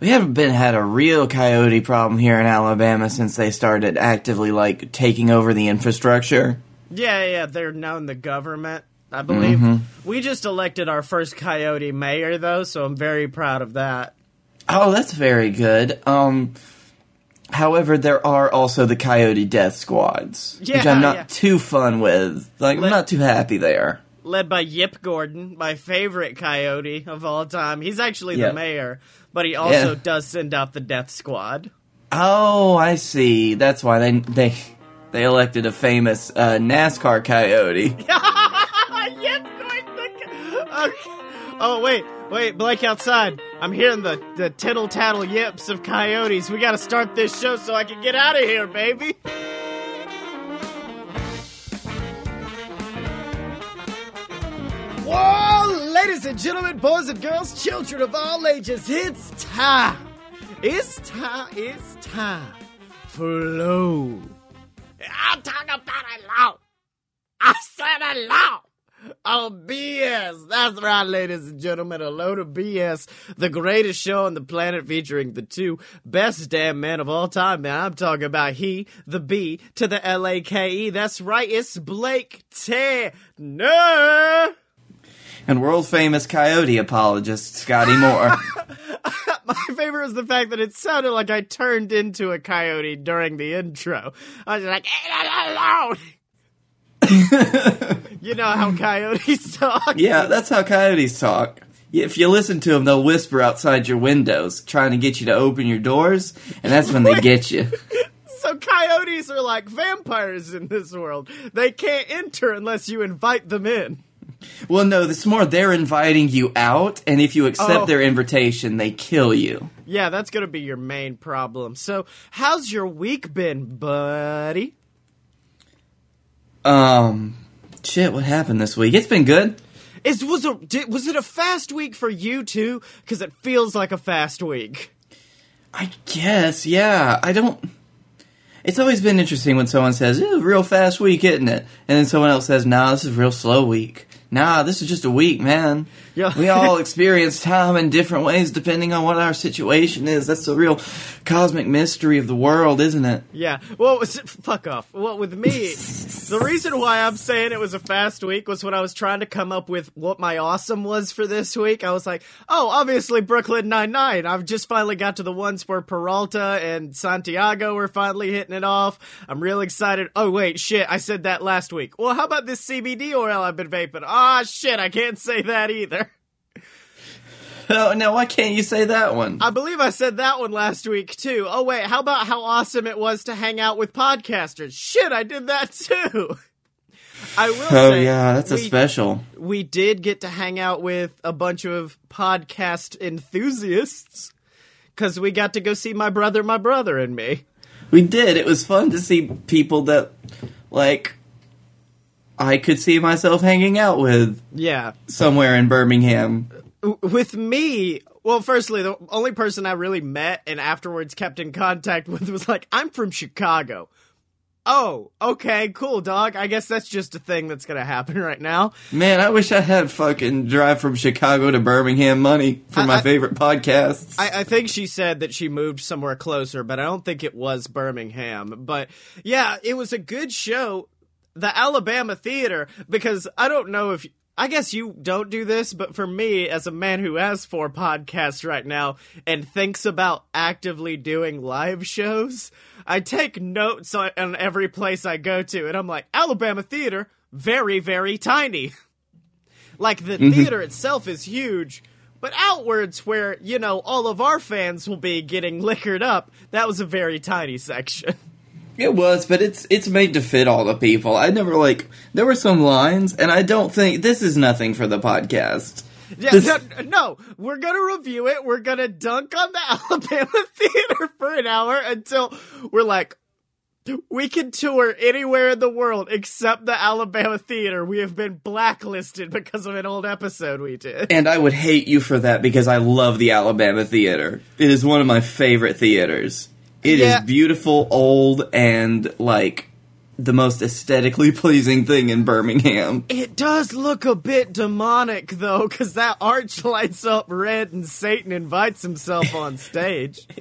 we haven't been had a real coyote problem here in Alabama since they started actively like taking over the infrastructure. Yeah, yeah, they're now in the government, I believe. Mm-hmm. We just elected our first coyote mayor, though, so I'm very proud of that. Oh, that's very good. Um, however, there are also the coyote death squads, which I'm not yeah. too fun with. Like, Let- I'm not too happy there. Led by Yip Gordon, my favorite coyote of all time. He's actually Yeah. the mayor, but he also Yeah. does send out the death squad. Oh, I see. That's why they they they elected a famous uh, NASCAR coyote. The- Okay. Oh, wait, wait, Blake outside. I'm hearing the, the tittle tattle yips of coyotes. We gotta start this show so I can get out of here, baby. Whoa, ladies and gentlemen, boys and girls, children of all ages, it's time. It's time. It's time for low. I'm talking about a low. I said a loud. Oh, BS. That's right, ladies and gentlemen. A load of BS. The greatest show on the planet featuring the two best damn men of all time, man. I'm talking about he, the B, to the L-A-K-E. That's right. It's Blake Tanner. And world famous coyote apologist Scottye Moore. My favorite is the fact that it sounded like I turned into a coyote during the intro. I was like, "Ain't that loud?" you know how coyotes talk. yeah, that's how coyotes talk. If you listen to them, they'll whisper outside your windows, trying to get you to open your doors, and that's when they get you. So coyotes are like vampires in this world. They can't enter unless you invite them in. Well, no, it's more they're inviting you out, and if you accept Oh. their invitation, they kill you. Yeah, that's gonna be your main problem. So, how's your week been, buddy? Um, shit, what happened this week? It's been good. Is was a did, was it a fast week for you too? Because it feels like a fast week. I guess, yeah. I don't. It's always been interesting when someone says, "It's a real fast week, isn't it?" And then someone else says, "Nah, this is a real slow week." Nah, this is just a week, man. Yeah. We all experience time in different ways depending on what our situation is. That's the real cosmic mystery of the world, isn't it? Yeah. Well, was fuck off. Well, with me, the reason why I'm saying it was a fast week was when I was trying to come up with what my awesome was for this week. I was like, oh, obviously Brooklyn Nine Nine. I've just finally got to the ones where Peralta and Santiago were finally hitting it off. I'm real excited. Oh wait, shit, I said that last week. Well, how about this CBD oil I've been vaping? Ah, shit, I can't say that either. Oh, now why can't you say that one? I believe I said that one last week too. Oh wait, how about how awesome it was to hang out with podcasters? Shit, I did that too. I will Oh say, yeah, that's a special. we did get to hang out with a bunch of podcast enthusiasts because we got to go see my brother, my brother, and me. We did. It was fun to see people that, like, I could see myself hanging out with Yeah, somewhere in Birmingham. With me. Well, firstly, the only person I really met and afterwards kept in contact with was like, I'm from Chicago. Oh, okay, cool, dog. I guess that's just a thing that's gonna happen right now. Man, I wish I had fucking drive from Chicago to Birmingham money for I- my I- favorite podcasts. I, I think she said that she moved somewhere closer, but I don't think it was Birmingham. But yeah, it was a good show. The Alabama Theater, because I don't know if. I guess you don't do this, but for me, as a man who has four podcasts right now and thinks about actively doing live shows, I take notes on, on every place I go to, and I'm like, Alabama Theater, very, very tiny. Like the mm-hmm. theater itself is huge, but outwards where, you know, all of our fans will be getting liquored up, that was a very tiny section. it was, but it's it's made to fit all the people. I never like there were some lines, and I don't think this is nothing for the podcast. Yeah, This- no, no, we're gonna review it. We're gonna dunk on the Alabama theater for an hour until we're like, we can tour anywhere in the world except the Alabama theater. We have been blacklisted because of an old episode we did. And I would hate you for that because I love the Alabama Theater. It is one of my favorite theaters. It is Yeah. beautiful, old, and like the most aesthetically pleasing thing in Birmingham. It does look a bit demonic, though, because that arch lights up red and Satan invites himself on stage.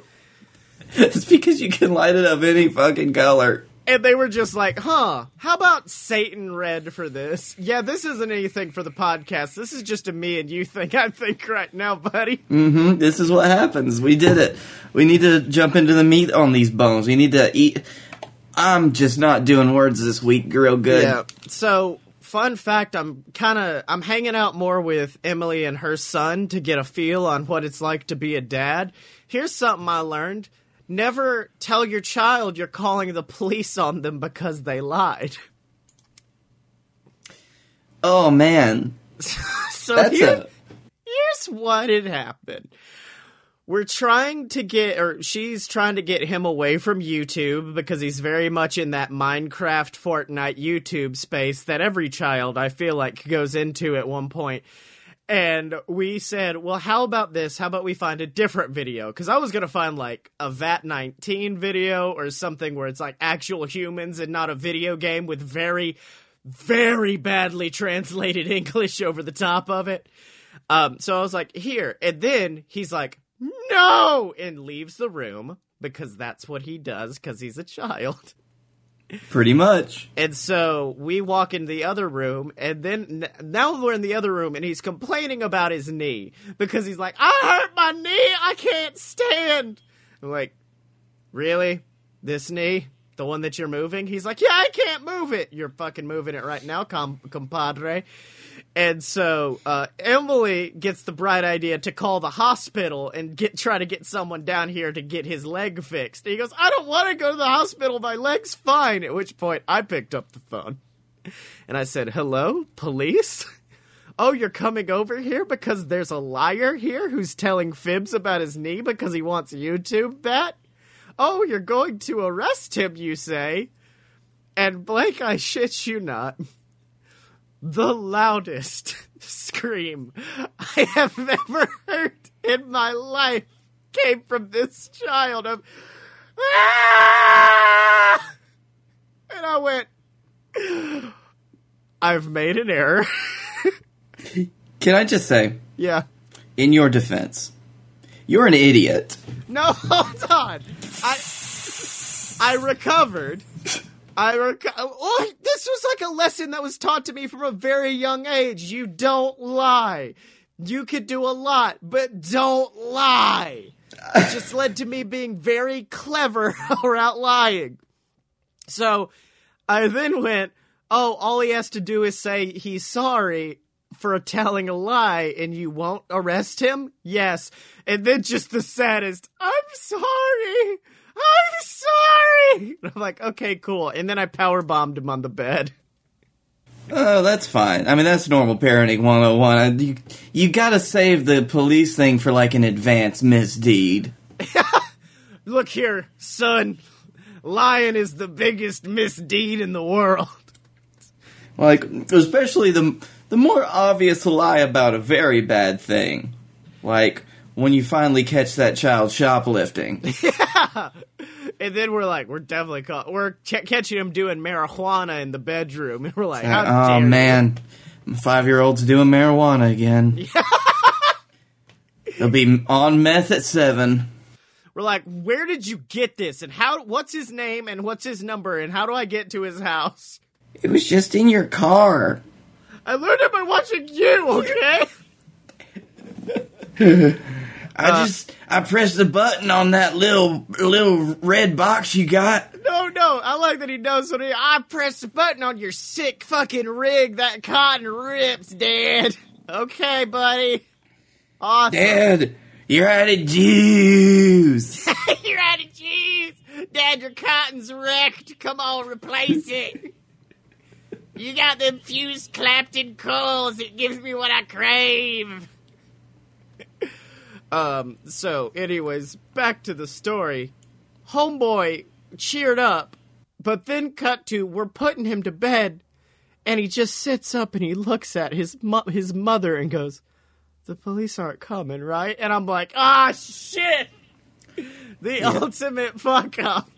It's because you can light it up any fucking color. And they were just like, huh, how about Satan red for this? Yeah, this isn't anything for the podcast. This is just a me and you thing, I think, right now, buddy. Mm-hmm. This is what happens. We did it. We need to jump into the meat on these bones. We need to eat. I'm just not doing words this week real good. Yeah. So, fun fact, I'm kind of I'm hanging out more with Emily and her son to get a feel on what it's like to be a dad. Here's something I learned. Never tell your child you're calling the police on them because they lied. Oh man, So that's here, a here's what had happened. We're trying to get, or she's trying to get him away from YouTube because he's very much in that Minecraft, Fortnite, YouTube space that every child, I feel like, goes into at one point. And we said, well, how about this? How about we find a different video? Because I was going to find like a VAT19 video or something where it's like actual humans and not a video game with very, very badly translated English over the top of it. Um, so I was like, here. And then he's like, no! And leaves the room because that's what he does because he's a child. pretty much. And so we walk in the other room, and then now we're in the other room, and he's complaining about his knee because he's like, I hurt my knee, I can't stand. I'm like, really? This knee? The one that you're moving? He's like, yeah, I can't move it. You're fucking moving it right now, com- compadre. And so uh, Emily gets the bright idea to call the hospital and get try to get someone down here to get his leg fixed. And he goes, "I don't want to go to the hospital. My leg's fine." At which point, I picked up the phone and I said, "Hello, police." Oh, you're coming over here because there's a liar here who's telling fibs about his knee because he wants YouTube bet? Oh, you're going to arrest him, you say? And Blake, I shit you not the loudest scream I have ever heard in my life came from this child of "Ah!" and I went I've made an error. Can I just say, yeah. in your defense, you're an idiot. No, hold on. I I recovered. I reco- oh, this was like a lesson that was taught to me from a very young age. You don't lie. You could do a lot, but don't lie. It just led to me being very clever around lying. So I then went, oh, all he has to do is say he's sorry for telling a lie and you won't arrest him? Yes. And then just the saddest, I'm sorry. I'm sorry. And I'm like, okay, cool. And then I power bombed him on the bed. Oh, that's fine. I mean, that's normal parenting 101. Uh, You, you gotta save the police thing for like an advanced misdeed. Look here, son. Lying is the biggest misdeed in the world. Like, especially the the more obvious lie about a very bad thing. Like, when you finally catch that child shoplifting. And then we're like, we're definitely caught. We're ch- catching him doing marijuana in the bedroom. And we're like, how uh, oh, man. Five year old's doing marijuana again. They'll be on meth at seven. We're like, where did you get this? And how? What's his name? And what's his number? And how do I get to his house? It was just in your car. I learned it by watching you. Okay. I Uh, just I pressed the button on that little little red box you got. No, no. I like that he knows what he. I pressed the button on your sick fucking rig. That cotton rips, Dad. Okay, buddy. Awesome. Dad, you're out of juice. You're out of cheese. Dad, your cotton's wrecked. Come on, replace it. You got them fused Clapton coils. It gives me what I crave. Um, so, anyways, back to the story. Homeboy cheered up, but then cut to we're putting him to bed, and he just sits up and he looks at his mo- his mother and goes, "The police aren't coming, right?" And I'm like, "Ah, shit." The ultimate fuck up.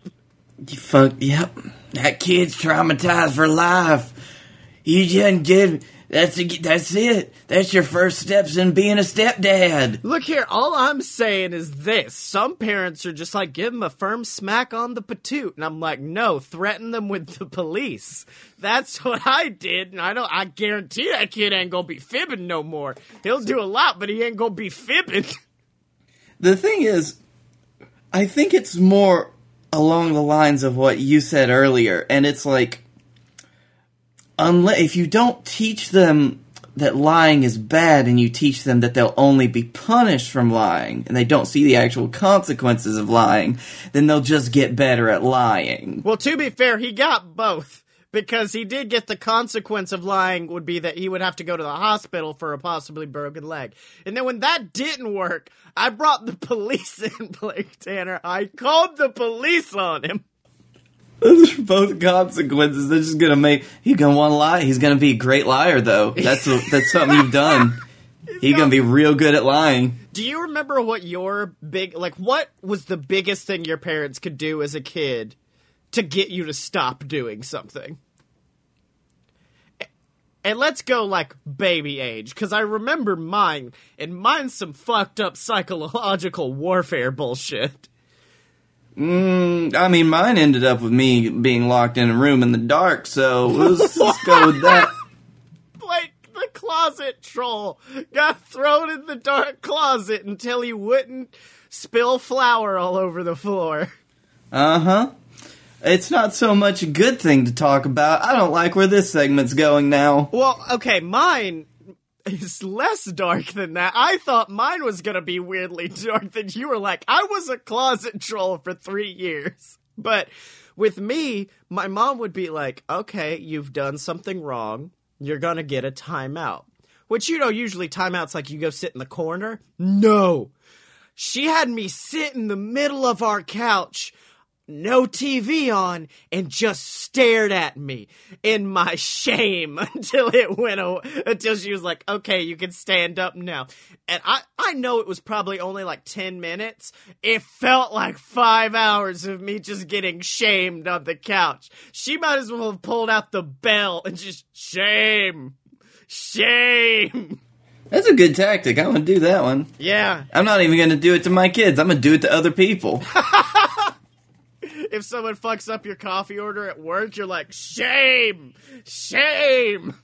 you fuck. Yep. That kid's traumatized for life. You just get that's that's it. That's your first steps in being a stepdad. Look here, all I'm saying is this. Some parents are just like, give them a firm smack on the patoot. And I'm like, no, threaten them with the police. That's what I did. And I don't, I guarantee that kid ain't gonna be fibbing no more. He'll do a lot, but he ain't gonna be fibbing. The thing is, I think it's more along the lines of what you said earlier. And it's like, unless, if you don't teach them that lying is bad and you teach them that they'll only be punished from lying and they don't see the actual consequences of lying, then they'll just get better at lying. Well, to be fair, he got both because he did get the consequence of lying would be that he would have to go to the hospital for a possibly broken leg. And then when that didn't work, I brought the police in, Blake Tanner. I called the police on him. Those are both consequences. They're just gonna make he's gonna want to lie. He's gonna be a great liar, though. That's a, that's something you've done. He's gonna be real good at lying. Do you remember what your big like what was the biggest thing your parents could do as a kid to get you to stop doing something? And let's go like baby age, because I remember mine, and mine's some fucked up psychological warfare bullshit. Mm, I mean, mine ended up with me being locked in a room in the dark, so let's, let's go with that. Like the closet troll got thrown in the dark closet until he wouldn't spill flour all over the floor. Uh huh. It's not so much a good thing to talk about. I don't like where this segment's going now. Well, okay, mine is less dark than that. I thought mine was gonna be weirdly dark than you were like, I was a closet troll for three years. But with me, my mom would be like, okay, you've done something wrong. You're gonna get a timeout. Which, you know, usually timeouts like you go sit in the corner. No. She had me sit in the middle of our couch no TV on and just stared at me in my shame until it went away, until she was like, okay, you can stand up now. And I, I know it was probably only like 10 minutes. It felt like five hours of me just getting shamed on the couch. She might as well have pulled out the bell and just shame, shame. That's a good tactic. I'm gonna do that one. Yeah. I'm not even gonna do it to my kids. I'm gonna do it to other people. if someone fucks up your coffee order at work, you're like, shame, shame.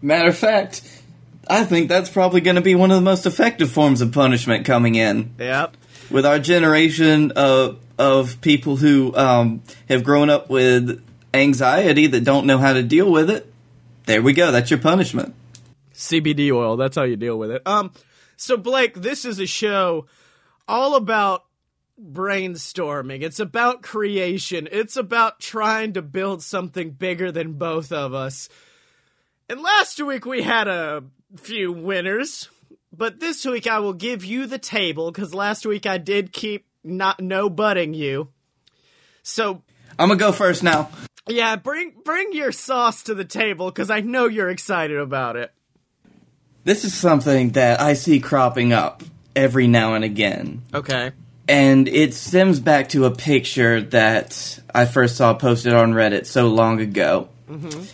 Matter of fact, I think that's probably going to be one of the most effective forms of punishment coming in. Yep. With our generation of of people who um, have grown up with anxiety that don't know how to deal with it, there we go. That's your punishment. CBD oil. That's how you deal with it. Um. So Blake, this is a show all about brainstorming. It's about creation. It's about trying to build something bigger than both of us. And last week we had a few winners, but this week I will give you the table because last week I did keep not no butting you. So I'm gonna go first now. Yeah, bring bring your sauce to the table because I know you're excited about it. This is something that I see cropping up every now and again. Okay and it stems back to a picture that I first saw posted on Reddit so long ago. Mm-hmm.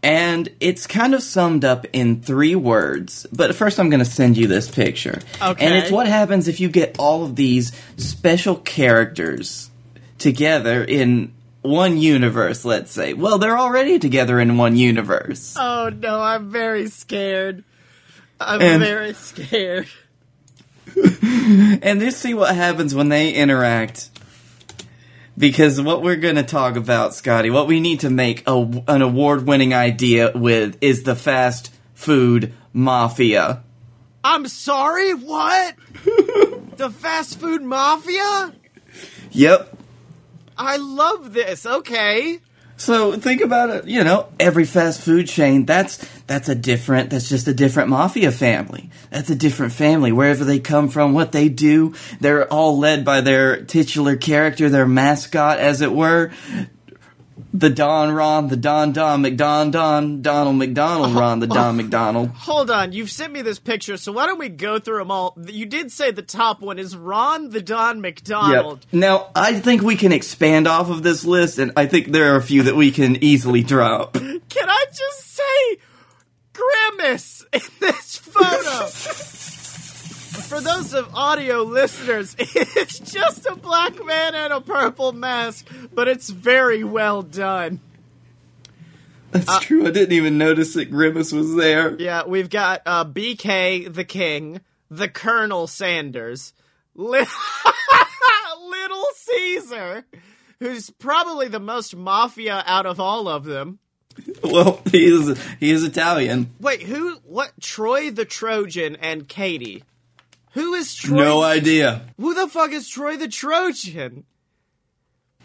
And it's kind of summed up in three words. But first, I'm going to send you this picture. Okay. And it's what happens if you get all of these special characters together in one universe, let's say. Well, they're already together in one universe. Oh, no, I'm very scared. I'm and very scared. and just see what happens when they interact. Because what we're going to talk about, Scottye, what we need to make a, an award winning idea with is the fast food mafia. I'm sorry, what? the fast food mafia? Yep. I love this. Okay. So think about it. You know, every fast food chain that's that's a different. That's just a different mafia family. That's a different family. Wherever they come from, what they do, they're all led by their titular character, their mascot, as it were. the Don Ron, the Don Don McDon Don Donald McDonald oh. Ron, the Don McDonald. Hold on, you've sent me this picture, so why don't we go through them all? You did say the top one is Ron the Don McDonald. Yep. Now I think we can expand off of this list, and I think there are a few that we can easily drop. Can I just say Grimace in this photo? For those of audio listeners, it's just a black man and a purple mask, but it's very well done. That's true. I didn't even notice that Grimace was there. Yeah, we've got uh, BK the King, the Colonel Sanders, Li- Little Caesar, who's probably the most mafia out of all of them. Well, he is he is Italian. Wait, who? What? Troy the Trojan and Katie. Who is Troy? No idea. Who the fuck is Troy the Trojan?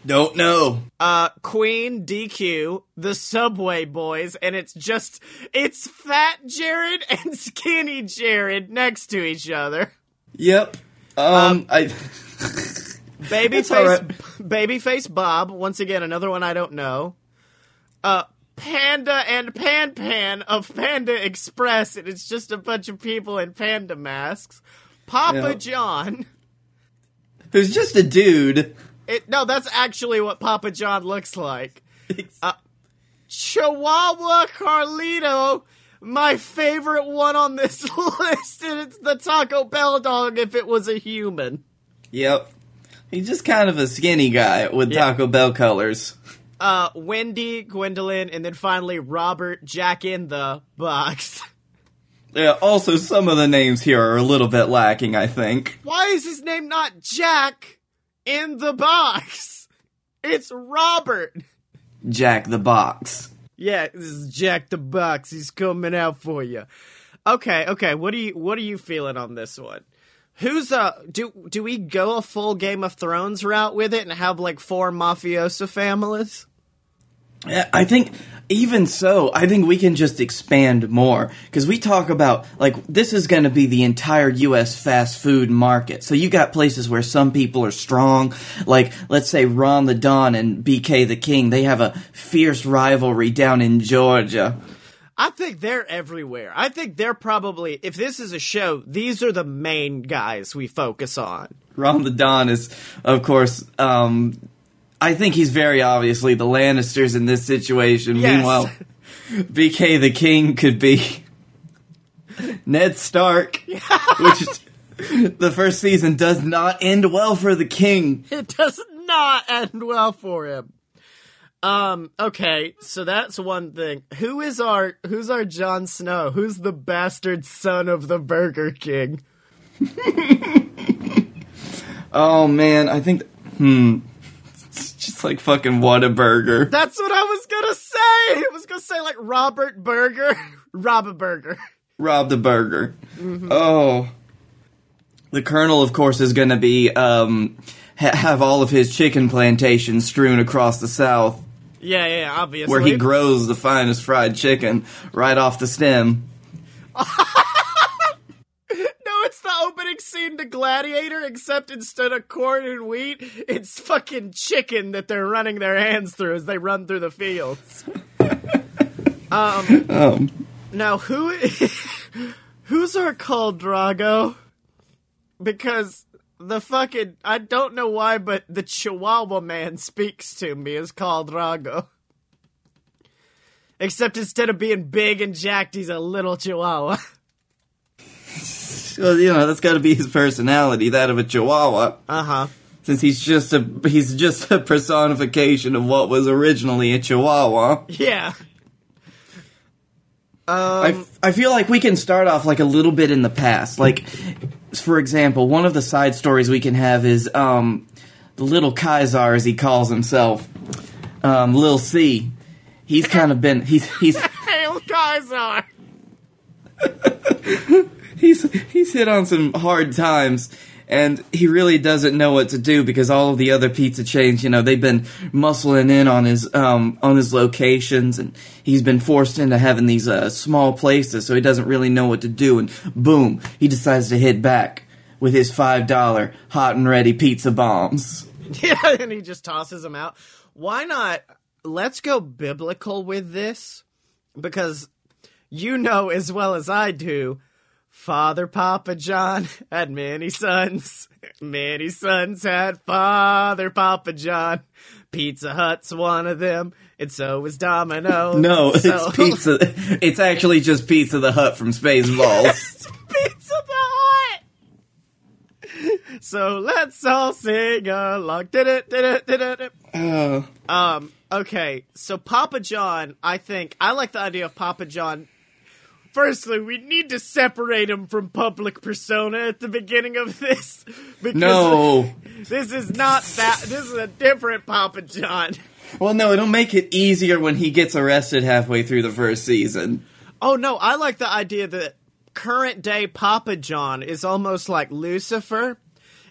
Don't know. Uh, Queen, DQ, the Subway Boys, and it's just it's Fat Jared and Skinny Jared next to each other. Yep. Um, I. Babyface, right. Babyface Bob. Once again, another one I don't know. Uh, Panda and Pan Pan of Panda Express, and it's just a bunch of people in panda masks. Papa Yeah. John. Who's just a dude. It, no, that's actually what Papa John looks like. Uh, Chihuahua Carlito, my favorite one on this list, and it's the Taco Bell dog if it was a human. Yep. He's just kind of a skinny guy with Yeah. Taco Bell colors. Uh, Wendy, Gwendolyn, and then finally Robert Jack in the Box. Yeah, also, some of the names here are a little bit lacking, I think. Why is his name not Jack in the Box? It's Robert. Jack the Box. Yeah, this is Jack the Box. He's coming out for you. Okay, okay. What are you what are you feeling on this one? Who's uh do do we go a full Game of Thrones route with it and have like four mafioso families? I think even so, I think we can just expand more because we talk about like this is going to be the entire U.S. fast food market. So you got places where some people are strong, like let's say Ron the Don and BK the King. They have a fierce rivalry down in Georgia. I think they're everywhere. I think they're probably if this is a show, these are the main guys we focus on. Ron the Don is, of course, um, I think he's very obviously the Lannisters in this situation. Yes. Meanwhile, BK the King could be Ned Stark, which is, the first season does not end well for the King. It does not end well for him. Um, okay, so that's one thing. Who is our who's our Jon Snow? Who's the bastard son of the Burger King? Oh man, I think, hmm, it's just like fucking Whataburger. That's what I was gonna say. I was gonna say like Robert Burger, Rob a Burger. Rob the Burger. Oh. The Colonel, of course, is to be, um, ha- have all of his chicken plantations strewn across the South. Yeah, yeah, obviously. where he grows the finest fried chicken right off the stem. the to Gladiator, except instead of corn and wheat, it's fucking chicken that they're running their hands through as they run through the fields. um, Um, now who who's our Khal Drogo? Because the fucking I don't know why, but the Chihuahua man speaks to me as Khal Drogo. Except instead of being big and jacked, he's a little Chihuahua. well, you know that's got to be his personality, that of a Chihuahua, Uh huh. since he's just a he's just a personification of what was originally a Chihuahua. Yeah. I, f- I feel like we can start off like a little bit in the past. Like, for example, one of the side stories we can have is um, the little Kaiser, as he calls himself, um, Lil C. He's kind of been he's he's Hail Kaiser! he's he's hit on some hard times and he really doesn't know what to do because all of the other pizza chains, you know, they've been muscling in on his um on his locations and he's been forced into having these uh, small places so he doesn't really know what to do and boom, he decides to hit back with his $5 hot and ready pizza bombs. Yeah, and he just tosses them out. Why not? let's go biblical with this because you know as well as I do. Father Papa John had many sons. Many sons had Father Papa John. Pizza Hut's one of them, and so was Domino. No, So- it's pizza. It's actually just Pizza the Hut from Spaceballs. Pizza the Hut. So let's all sing along. Did it? Did it? Did it? oh, Um. Okay. So Papa John, I think I like the idea of Papa John. Firstly, we need to separate him from public persona at the beginning of this. Because no. this is not that. This is a different Papa John. Well, no, it'll make it easier when he gets arrested halfway through the first season. Oh no, I like the idea that current day Papa John is almost like Lucifer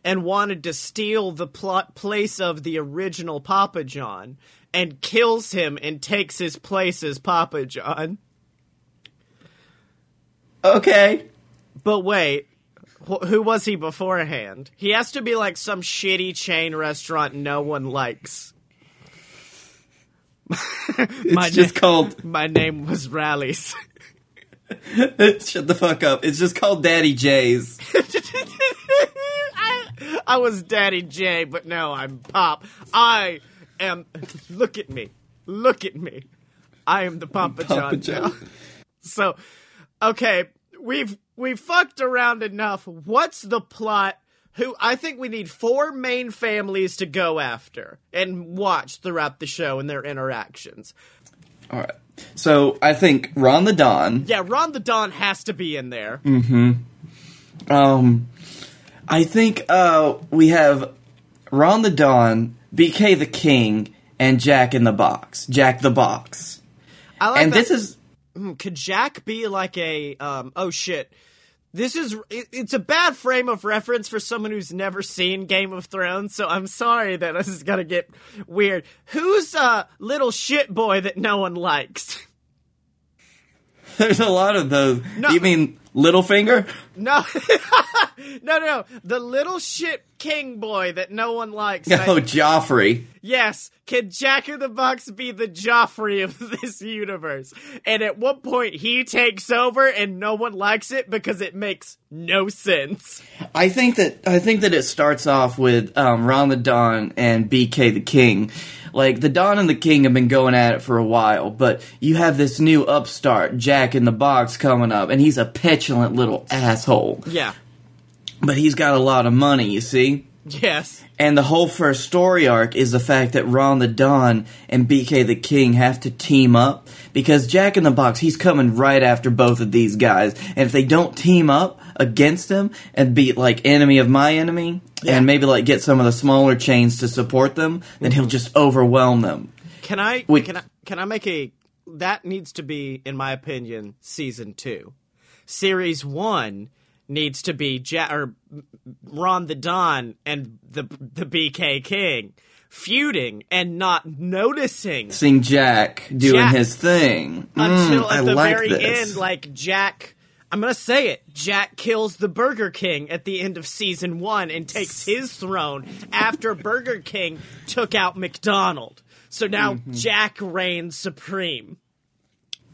and wanted to steal the plot place of the original Papa John and kills him and takes his place as Papa John. Okay. But wait, wh- who was he beforehand? He has to be like some shitty chain restaurant no one likes. It's My just na- called. My name was Rally's. Shut the fuck up. It's just called Daddy J's. I, I was Daddy J, but now I'm Pop. I am. Look at me. Look at me. I am the Papa, Papa John. John. now. So, okay, we've we've fucked around enough. What's the plot? Who I think we need four main families to go after and watch throughout the show and their interactions. All right. So I think Ron the Don. Yeah, Ron the Don has to be in there. Mhm. Um, I think uh we have Ron the Don, BK the King, and Jack in the Box. Jack the Box. I like and that- this is could Jack be like a um oh shit this is it, it's a bad frame of reference for someone who's never seen Game of Thrones so I'm sorry that this is gonna get weird who's a little shit boy that no one likes there's a lot of those. No. You mean Littlefinger? no no no the little shit king boy that no one likes Oh, Joffrey. Yes, can Jack in the Box be the Joffrey of this universe? And at one point he takes over and no one likes it because it makes no sense. I think that I think that it starts off with um, Ron the Don and BK the King. Like the Don and the King have been going at it for a while, but you have this new upstart, Jack in the Box, coming up, and he's a petulant little asshole. Yeah. But he's got a lot of money, you see. Yes. And the whole first story arc is the fact that Ron the Don and BK the King have to team up because Jack in the Box, he's coming right after both of these guys. And if they don't team up against him and be like enemy of my enemy Yeah. and maybe like get some of the smaller chains to support them, then he'll just overwhelm them. Can I Wait. can I can I make a that needs to be in my opinion season 2. Series 1 needs to be ja- or Ron the Don and the the BK King feuding and not noticing Seeing Jack doing Jack. his thing. until Mm, at I the like very this. end, like Jack. I'm gonna say it. Jack kills the Burger King at the end of season one and takes his throne after Burger King took out McDonald. So now Mm-hmm. Jack reigns supreme.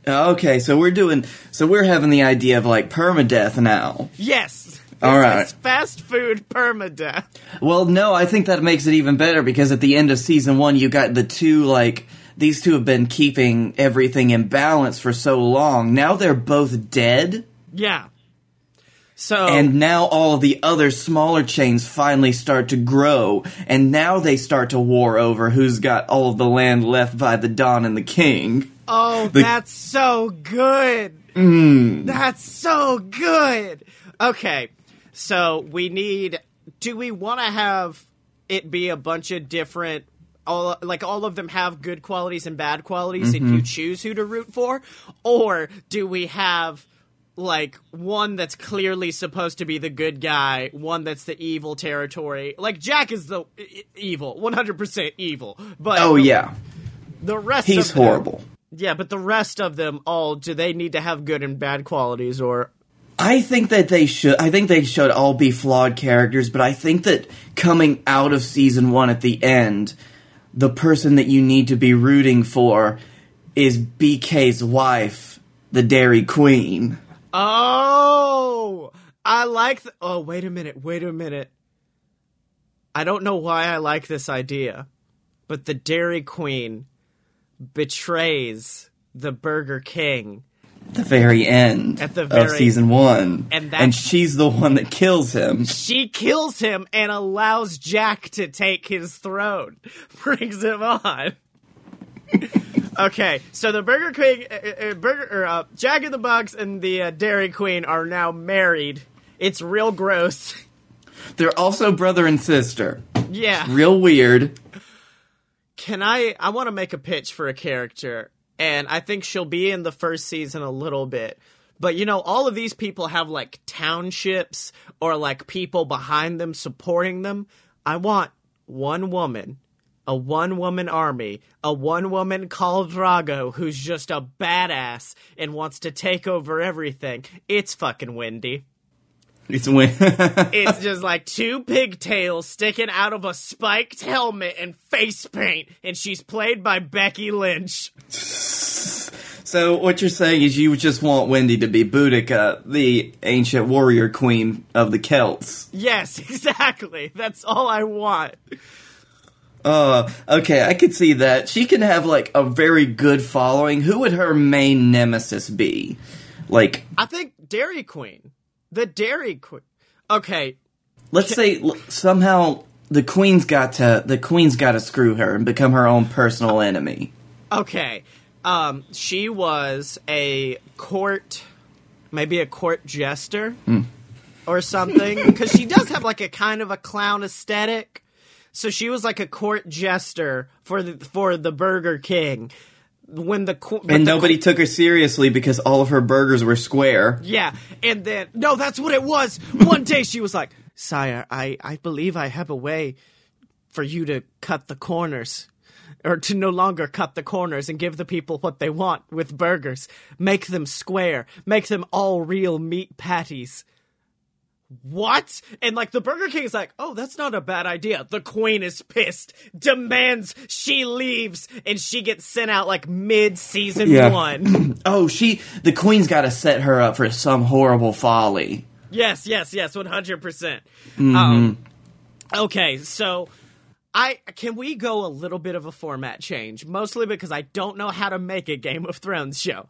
Okay, so we're doing, so we're having the idea of like permadeath now. Yes. All right. fast food permadeath. Well, no, I think that makes it even better because at the end of season one, you got the two, like, these two have been keeping everything in balance for so long. Now they're both dead, Yeah. So and now all of the other smaller chains finally start to grow, and now they start to war over who's got all of the land left by the Don and the King. Oh, The- that's so good. Mm. That's so good. Okay, so we need. Do we want to have it be a bunch of different? All like all of them have good qualities and bad qualities, and Mm-hmm. you choose who to root for, or do we have? Like one that's clearly supposed to be the good guy, one that's the evil territory. Like Jack is the evil, one hundred percent evil. But Oh, yeah. the rest He's of them- horrible. Yeah, but the rest of them all do they need to have good and bad qualities or I think that they should. I think they should all be flawed characters, but I think that coming out of season one at the end, the person that you need to be rooting for is BK's wife, the Dairy Queen. Oh, I like. Th- oh, wait a minute. Wait a minute. I don't know why I like this idea, but the Dairy Queen betrays the Burger King. The very end At the of season one, And that's- she's the one that kills him. She kills him and allows Jack to take his throne, brings him on. okay, so the Burger King, uh, uh, Burger, or, uh, Jack in the Box and the uh, Dairy Queen are now married. It's real gross. They're also brother and sister. yeah. Real weird. Can I? I want to make a pitch for a character, and I think she'll be in the first season a little bit. But you know, all of these people have like townships or like people behind them supporting them. I want one woman, a one woman army, a one woman Khal Drogo who's just a badass and wants to take over everything. It's fucking Wendy. It's when It's just like two pigtails sticking out of a spiked helmet and face paint, and she's played by Becky Lynch. So what you're saying is you just want Wendy to be Boudica, the ancient warrior queen of the Celts. Yes, exactly. That's all I want. Uh, okay, I could see that. She can have like a very good following. Who would her main nemesis be? Like, I think Dairy Queen. The Dairy Queen. Okay, let's say l- somehow the queen's got to the queen's got to screw her and become her own personal enemy. okay. Um, she was a court, maybe a court jester or something, because she does have like a kind of a clown aesthetic. So she was like a court jester for the for the Burger King. When the qu- And the nobody took her seriously because all of her burgers were square. Yeah, and then no, that's what it was. One day she was like, "Sire, I I believe I have a way for you to cut the corners." Or to no longer cut the corners and give the people what they want with burgers. Make them square. Make them all real meat patties. What? And like the Burger King is like, oh, that's not a bad idea. The Queen is pissed, demands she leaves, and she gets sent out like mid season Yeah. one. Oh, she the queen's got to set her up for some horrible folly. Yes, yes, yes, one hundred percent. Um, okay, so I can we go a little bit of a format change, mostly because I don't know how to make a Game of Thrones show.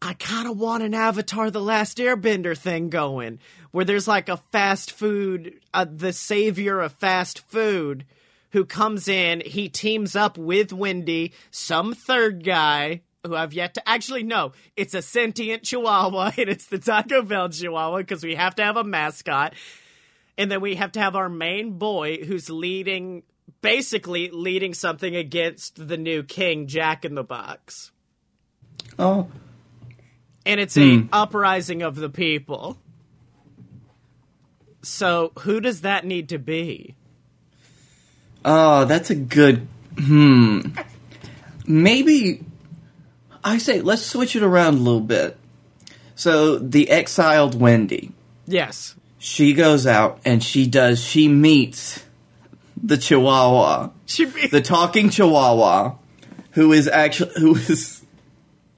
I kind of want an Avatar: The Last Airbender thing going, where there's like a fast food, uh, the savior of fast food, who comes in. He teams up with Wendy, some third guy who I've yet to actually know. It's a sentient Chihuahua, and it's the Taco Bell Chihuahua because we have to have a mascot, and then we have to have our main boy who's leading, basically leading something against the new king, Jack in the Box Oh, and it's a uprising of the people. So who does that need to be? oh, that's a good. Hmm. Maybe I say let's switch it around a little bit. So the exiled Wendy, Yes. she goes out and she does. She meets the Chihuahua, She be- the talking Chihuahua, who is actually who is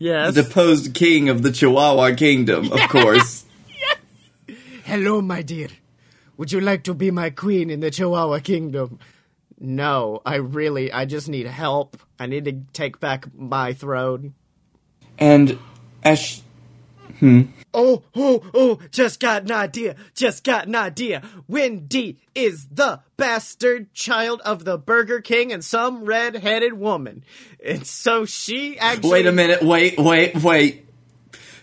yes. the deposed king of the Chihuahua Kingdom, of course. Hello, my dear. Would you like to be my queen in the Chihuahua Kingdom? No, I really, I just need help. I need to take back my throne. And as sh hmm? Oh, oh, oh, just got an idea. Just got an idea. Wendy is the bastard child of the Burger King and some red-headed woman. And so she actually wait a minute, wait, wait, wait.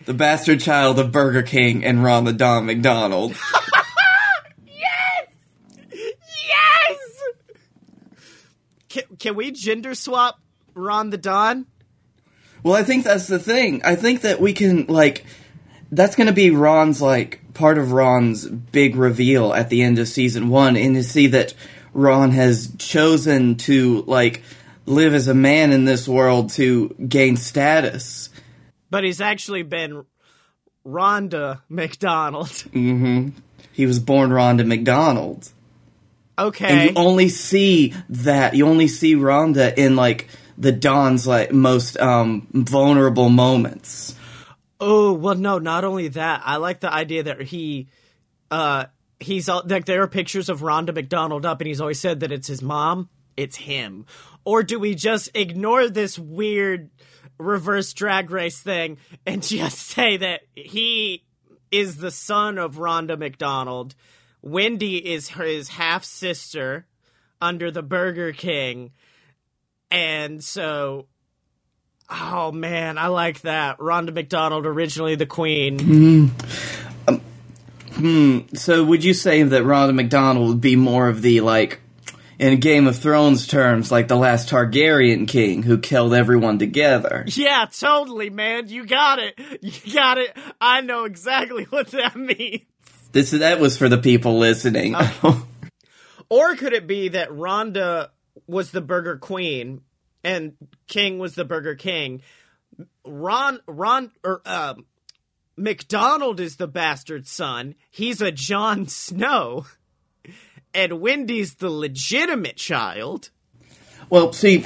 The bastard child of Burger King and Ron the Don McDonald. Yes! Can, can we gender swap Ron the Don? Well, I think that's the thing. I think that we can like that's going to be Ron's like part of Ron's big reveal at the end of season 1 and to see that Ron has chosen to like live as a man in this world to gain status. But he's actually been Rhonda McDonald. Mm-hmm. He was born Ron to McDonald. Okay. and you only see that you only see Rhonda in like the Don's like most um vulnerable moments. Oh well, no. Not only that, I like the idea that he, uh, he's all, like there are pictures of Rhonda McDonald up, and he's always said that it's his mom. It's him, or do we just ignore this weird reverse drag race thing and just say that he is the son of Rhonda McDonald? Wendy is his half sister under the Burger King, and so Oh man, I like that. Rhonda McDonald, originally the queen. Mm-hmm. Um, hmm, so would you say that Rhonda McDonald would be more of the like in Game of Thrones terms, like the last Targaryen king who killed everyone together? Yeah, totally, man. You got it. You got it. I know exactly what that means. This that was for the people listening. Or could it be that Rhonda was the Burger Queen and King was the Burger King? Ron, Ron, or um, McDonald is the bastard son. He's a Jon Snow, and Wendy's the legitimate child. Well, see,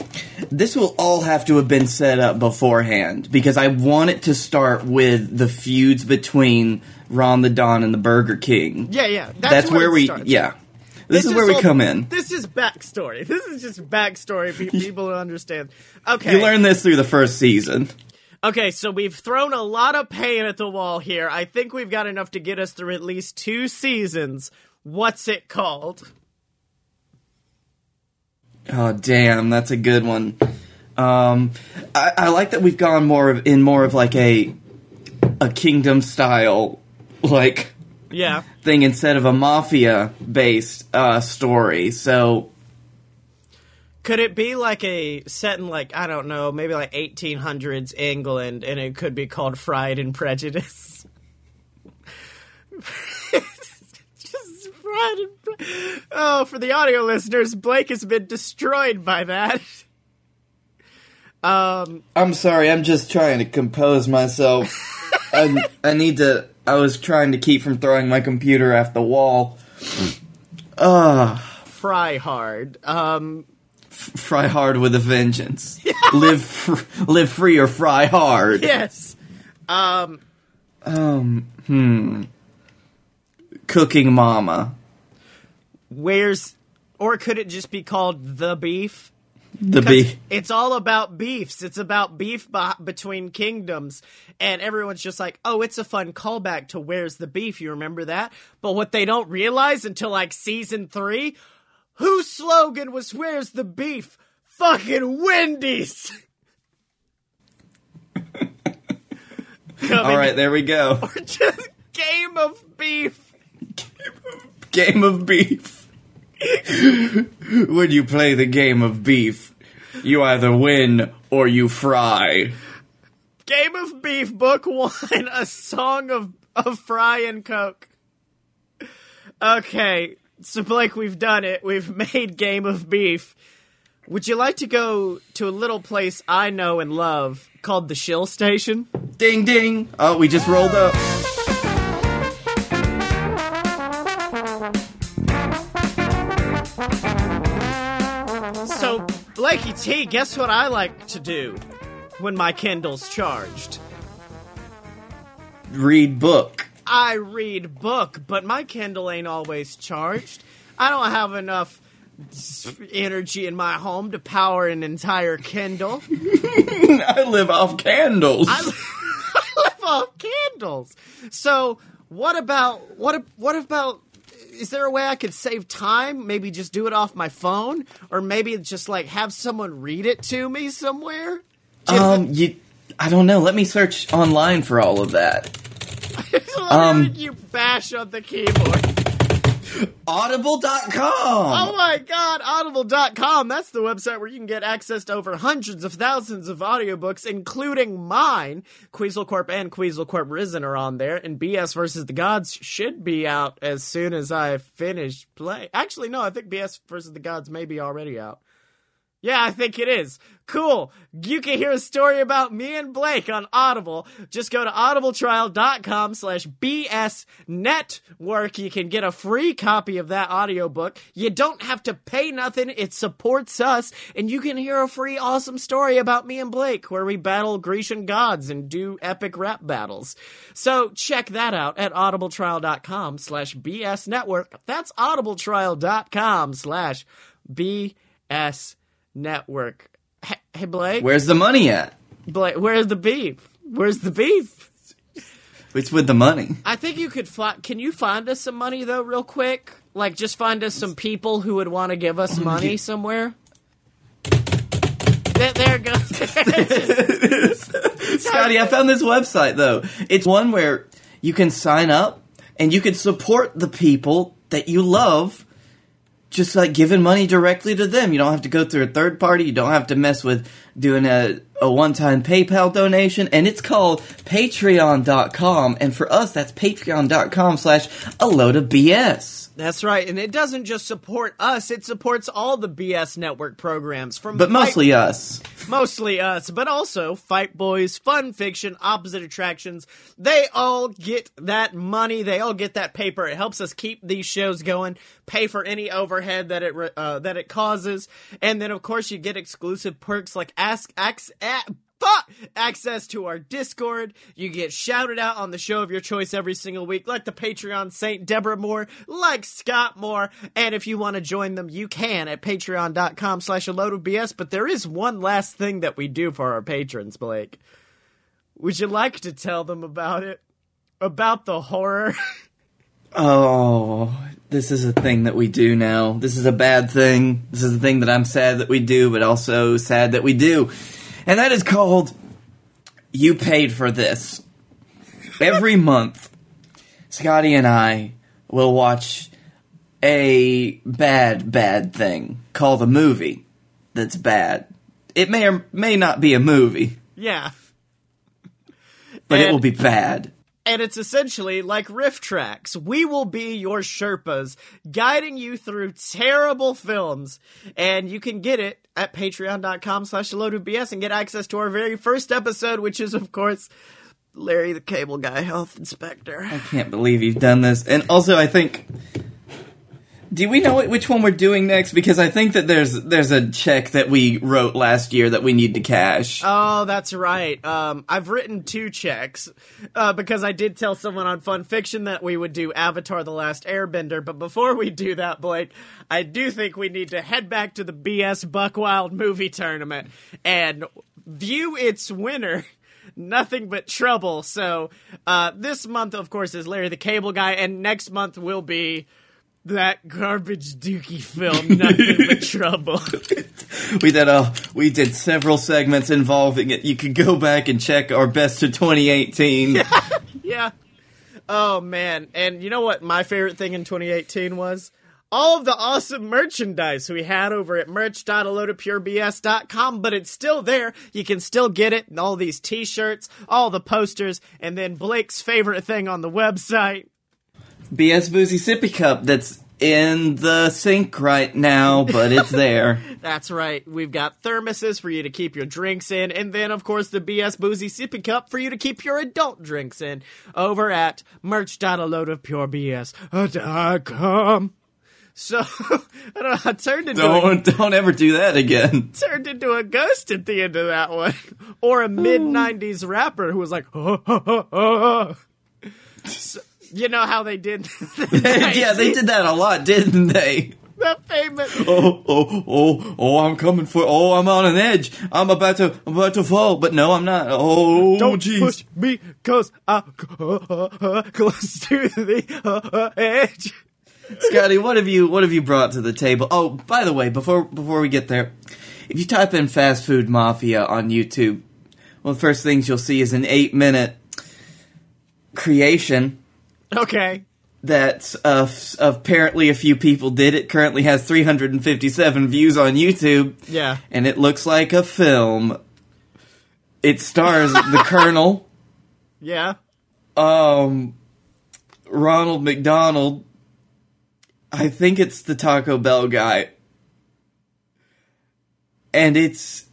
this will all have to have been set up beforehand because I want it to start with the feuds between Ron the Don and the Burger King. Yeah, yeah. That's, where it we, starts. yeah. This, is where we all- come in. This is backstory. This is just backstory for people to understand. Okay. You learn this through the first season. Okay, so we've thrown a lot of pain at the wall here. I think we've got enough to get us through at least two seasons. What's it called? Oh, damn, that's a good one. Um, I, I like that we've gone more of in more of like a a kingdom style like Yeah. thing instead of a mafia based uh, story. So Could it be like a set in like I don't know, maybe like 1800s England, and it could be called Pride and Prejudice? Just Pride and Pre- Oh, for the audio listeners, Blake has been destroyed by that. Um, I'm sorry, I'm just trying to compose myself. I, I need to. I was trying to keep from throwing my computer off the wall. Ah, fry hard. Um, fry hard with a vengeance. live, fr- live free or fry hard. yes. Um, Um, hmm. Cooking Mama. where's or could it just be called the beef? The beef. It's all about beefs. It's about beef between kingdoms, and everyone's just like, "Oh, it's a fun callback to Where's the Beef?" You remember that? But what they don't realize until like season three, whose slogan was "Where's the Beef?" Fucking Wendy's. All right, there we go. Or just game of beef. Game of beef. Would you play the game of beef, you either win or you fry. Game of Beef, Book One, a song of, of Fry and Coke. Okay, so Blake, we've done it. We've made Game of Beef. Would you like to go to a little place I know and love called the Shill Station? Ding ding. Oh, we just rolled up. Blakey T, guess what I like to do when my Kindle's charged? Read book. I read book, but my Kindle ain't always charged. I don't have enough energy in my home to power an entire Kindle. I live off candles. I live off candles. So, what about what what about is there a way I could save time? Maybe just do it off my phone or maybe just like have someone read it to me somewhere? um, you. I don't know. Let me search online for all of that. um, you bash on the keyboard. Audible.com. Oh my god, audible.com. That's the website where you can get access to over hundreds of thousands of audiobooks, including mine. Queasel Corp and Queasel Corp Risen are on there, and BS versus the Gods should be out as soon as I finish play. Actually, no, I think BS versus the Gods may be already out. Yeah, I think it is. Cool. You can hear a story about me and Blake on Audible. Just go to audibletrial.com slash BS network. You can get a free copy of that audiobook. You don't have to pay nothing. It supports us. And you can hear a free awesome story about me and Blake where we battle Grecian gods and do epic rap battles. So check that out at audibletrial.com slash BS network. That's audibletrial.com slash BS network. Hey, hey Blake. Where's the money at? Blake, where's the beef? Where's the beef? It's with the money. I think you could find. Can you find us some money though, real quick? Like, just find us some people who would want to give us mm-hmm. money somewhere. There, there it goes. Scottye, I found this website though. It's one where you can sign up and you can support the people that you love just like giving money directly to them. You don't have to go through a third party. You don't have to mess with doing a, a one time PayPal donation. And it's called patreon.com. And for us, that's patreon.com slash a load of BS. That's right, and it doesn't just support us; it supports all the BS Network programs from. But mostly us. mostly us, but also Fight Boys, Fun Fiction, Opposite Attractions. They all get that money. They all get that paper. It helps us keep these shows going, pay for any overhead that it uh, that it causes, and then of course you get exclusive perks like ask ask. Access to our Discord. You get shouted out on the show of your choice every single week, like the Patreon Saint Deborah Moore, like Scott Moore. And if you want to join them, you can at patreon.com slash a load of BS. But there is one last thing that we do for our patrons, Blake. Would you like to tell them about it? About the horror? oh, this is a thing that we do now. This is a bad thing. This is a thing that I'm sad that we do, but also sad that we do and that is called You Paid for This. Every month, Scottye and I will watch a bad, bad thing called a movie that's bad. It may or may not be a movie. Yeah. But and, it will be bad. And it's essentially like RiffTrax. We will be your Sherpas, guiding you through terrible films. And you can get it at patreon.com slash BS and get access to our very first episode, which is, of course, Larry the Cable Guy Health Inspector. I can't believe you've done this. And also, I think do we know which one we're doing next? Because I think that there's there's a check that we wrote last year that we need to cash. Oh, that's right. Um, I've written two checks uh, because I did tell someone on Fun Fiction that we would do Avatar: The Last Airbender. But before we do that, Blake, I do think we need to head back to the BS Buckwild movie tournament and view its winner nothing but trouble. So uh, this month, of course, is Larry the Cable Guy, and next month will be that garbage dookie film, nothing but trouble. we did a we did several segments involving it. You could go back and check our best of 2018. yeah. Oh man, and you know what my favorite thing in 2018 was? All of the awesome merchandise we had over at merch.aloadofpurebs.com, but it's still there. You can still get it. All these t-shirts, all the posters, and then Blake's favorite thing on the website, BS Boozy Sippy Cup that's in the sink right now, but it's there. That's right. We've got thermoses for you to keep your drinks in, and then, of course, the BS Boozy Sippy Cup for you to keep your adult drinks in over at merch.aloadofpurebs.com. So I don't know. I turned into don't a, don't ever do that again. Turned into a ghost at the end of that one, or a mid '90s rapper who was like, oh, oh, oh, so, you know how they did. yeah, they did that a lot, didn't they? The famous. Oh, oh, oh, oh! I'm coming for. Oh, I'm on an edge. I'm about to, I'm about to fall, but no, I'm not. Oh, don't geez. push me, cause I'm uh, uh, uh, close to the uh, edge. Scottye, what have you, what have you brought to the table? Oh, by the way, before before we get there, if you type in "fast food mafia" on YouTube, one of the first things you'll see is an eight minute creation Okay. That uh, apparently a few people did. It currently has 357 views on YouTube. Yeah. And it looks like a film. It stars the Colonel. Yeah. Um, Ronald McDonald. I think it's the Taco Bell guy. and it's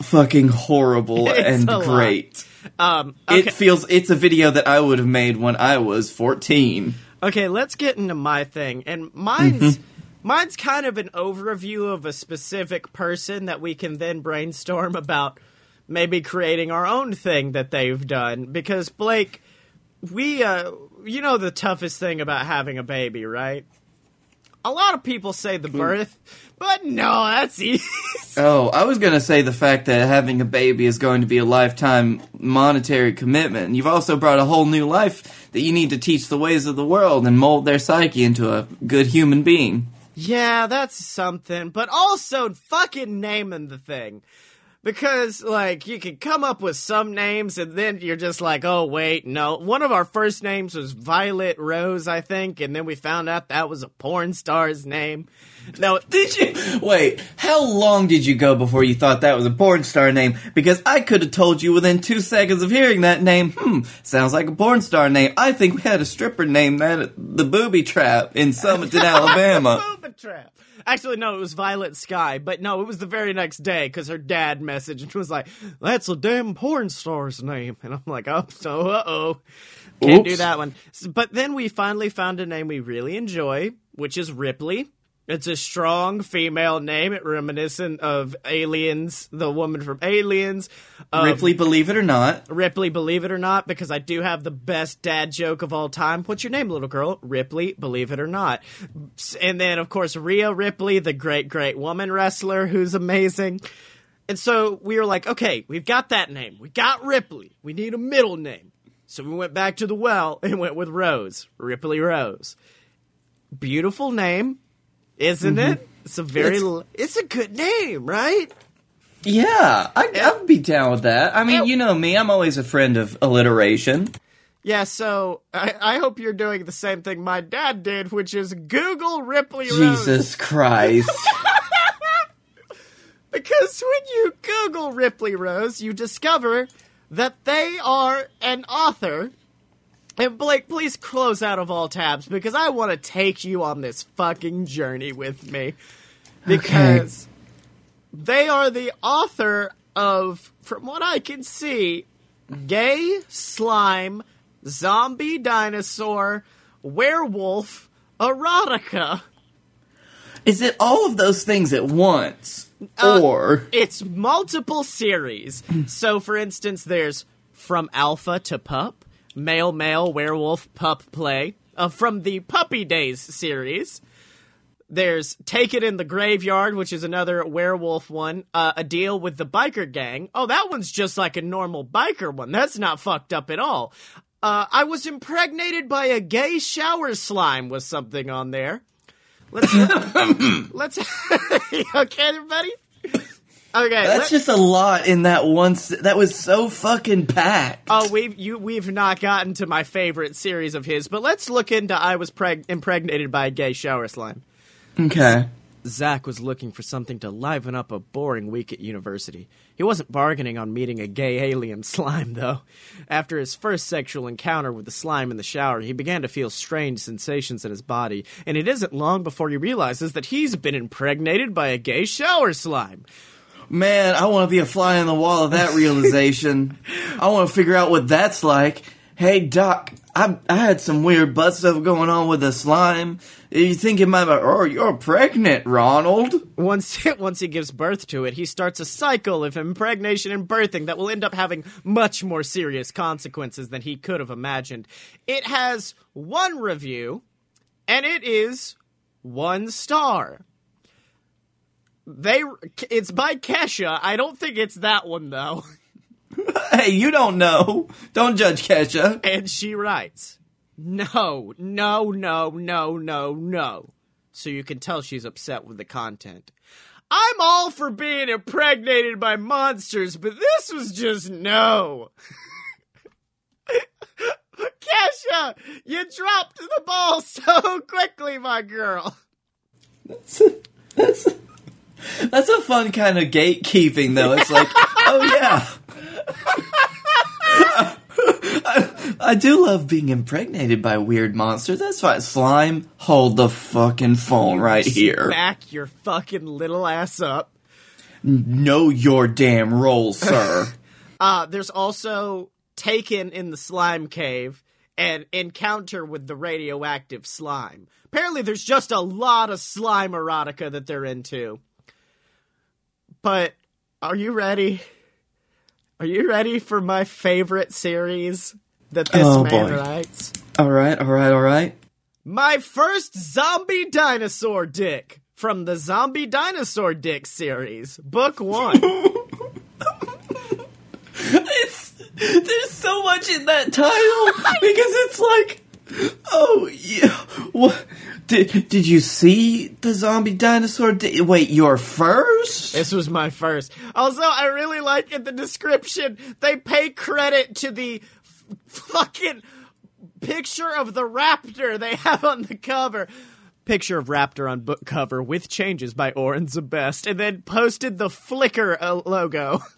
fucking horrible It's and great. lot. Um, okay, It feels it's a video that I would have made when I was 14. okay, let's get into my thing, and mine's Mm-hmm. mine's kind of an overview of a specific person that we can then brainstorm about maybe creating our own thing that they've done because Blake, we uh, you know the toughest thing about having a baby, right? A lot of people say the birth, but no, that's easy. Oh, I was going to say the fact that having a baby is going to be a lifetime monetary commitment. You've also brought a whole new life that you need to teach the ways of the world and mold their psyche into a good human being. Yeah, that's something. But also fucking naming the thing. Because, like, you can come up with some names and then you're just like, oh, wait, no. One of our first names was Violet Rose, I think, and then we found out that was a porn star's name. No, Did you? Wait, how long did you go before you thought that was a porn star name? Because I could have told you within two seconds of hearing that name, hmm, sounds like a porn star name. I think we had a stripper named that the Booby Trap in Summerton, Alabama. Booba trap. Actually, no, it was Violet Sky, but no, it was the very next day because her dad messaged and was like, "That's a damn porn star's name," and I'm like, "Oh, so uh oh, can't do that one." But then we finally found a name we really enjoy, which is Ripley. It's a strong female name, it reminiscent of Aliens, the woman from Aliens. Ripley, believe it or not, Ripley, believe it or not, because I do have the best dad joke of all time. What's your name, little girl? Ripley, believe it or not. And then, of course, Rhea Ripley, the great, great woman wrestler who's amazing. And so we were like, okay, we've got that name. We got Ripley. We need a middle name. So we went back to the well and went with Rose. Ripley Rose. Beautiful name, isn't mm-hmm. it? It's a very, It's- l- it's a good name, right? Yeah, I, I'd be down with that. I mean, you know me, I'm always a friend of alliteration. Yeah, so I, I hope you're doing the same thing my dad did, which is Google Ripley Rose. Jesus Christ. Because when you Google Ripley Rose, you discover that they are an author. And Blake, please close out of all tabs because I want to take you on this fucking journey with me. Because they are the author of, from what I can see, Gay Slime, Zombie Dinosaur, Werewolf, Erotica. Is it all of those things at once? Uh, or. It's multiple series. so, for instance, there's From Alpha to Pup, Male Male Werewolf Pup Play, uh, from the Puppy Days series. There's Take It in the Graveyard, which is another werewolf one. Uh, a deal with the biker gang. Oh, that one's just like a normal biker one. That's not fucked up at all. Uh, I was impregnated by a gay shower slime was something on there. Let's let's okay, everybody. Okay, That's just a lot in that one. That was so fucking packed. Oh, we've you we've not gotten to my favorite series of his, but let's look into I was preg- impregnated by a gay shower slime. Okay. Zach was looking for something to liven up a boring week at university. He wasn't bargaining on meeting a gay alien slime, though. After his first sexual encounter with the slime in the shower, he began to feel strange sensations in his body, and it isn't long before he realizes that he's been impregnated by a gay shower slime. Man, I want to be a fly on the wall of that realization. I want to figure out what that's like. Hey, Doc, I, I had some weird butt stuff going on with the slime. You think it might be, oh, you're pregnant, Ronald? Once once he gives birth to it, he starts a cycle of impregnation and birthing that will end up having much more serious consequences than he could have imagined. It has one review, and it is one star. They it's by Kesha. I don't think it's that one though. Hey, you don't know. Don't judge Kesha. And she writes, No, no, no, no, no, no. So you can tell she's upset with the content. I'm all for being impregnated by monsters, but this was just no. Kesha, you dropped the ball so quickly, my girl. That's that's a fun kind of gatekeeping, though. It's like, oh yeah. I, I do love being impregnated by weird monsters. That's fine. Slime, hold the fucking phone right here. Back your fucking little ass up. Know your damn role, sir. Uh, there's also Taken in the Slime Cave and Encounter with the Radioactive Slime. Apparently, there's just a lot of slime erotica that they're into. But are you ready? Are you ready for my favorite series that this Oh, man boy. writes? all right, all right, all right. My first zombie dinosaur dick from the Zombie Dinosaur Dick series, book one. It's there's so much in that title because it's like, oh yeah, what? Did did you see the zombie dinosaur? Di- wait, your first? This was my first. Also, I really like in the description, they pay credit to the f- fucking picture of the raptor they have on the cover. Picture of raptor on book cover with changes by Oren Zabest, and then posted the Flickr uh, logo.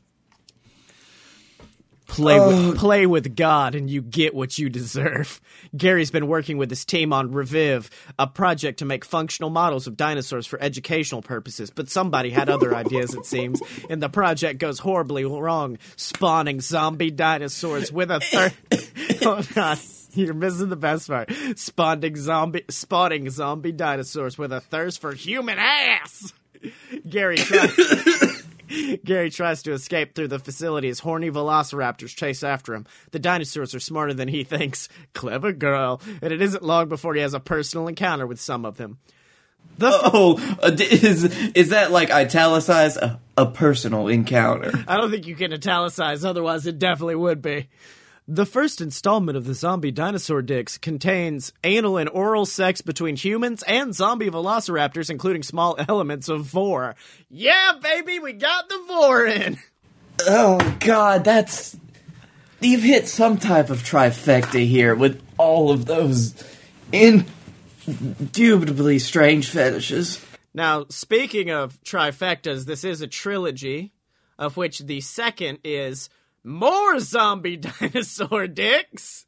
Play with, oh. play with God and you get what you deserve. Gary's been working with his team on Reviv, a project to make functional models of dinosaurs for educational purposes, but somebody had other ideas, it seems, and the project goes horribly wrong, spawning zombie dinosaurs with a third. Oh, Hold on. You're missing the best part. Spawning zombie, spawning zombie dinosaurs with a thirst for human ass. Gary tries. Gary tries to escape through the facility as horny velociraptors chase after him. The dinosaurs are smarter than he thinks. Clever girl. And it isn't long before he has a personal encounter with some of them. The Oh, uh, is is that like italicized a, a personal encounter? I don't think you can italicize, otherwise, it definitely would be. The first installment of the Zombie Dinosaur Dicks contains anal and oral sex between humans and zombie velociraptors, including small elements of vore. Yeah, baby, we got the vore in! Oh God, that's you've hit some type of trifecta here with all of those indubitably strange fetishes. Now, speaking of trifectas, this is a trilogy, of which the second is more zombie dinosaur dicks.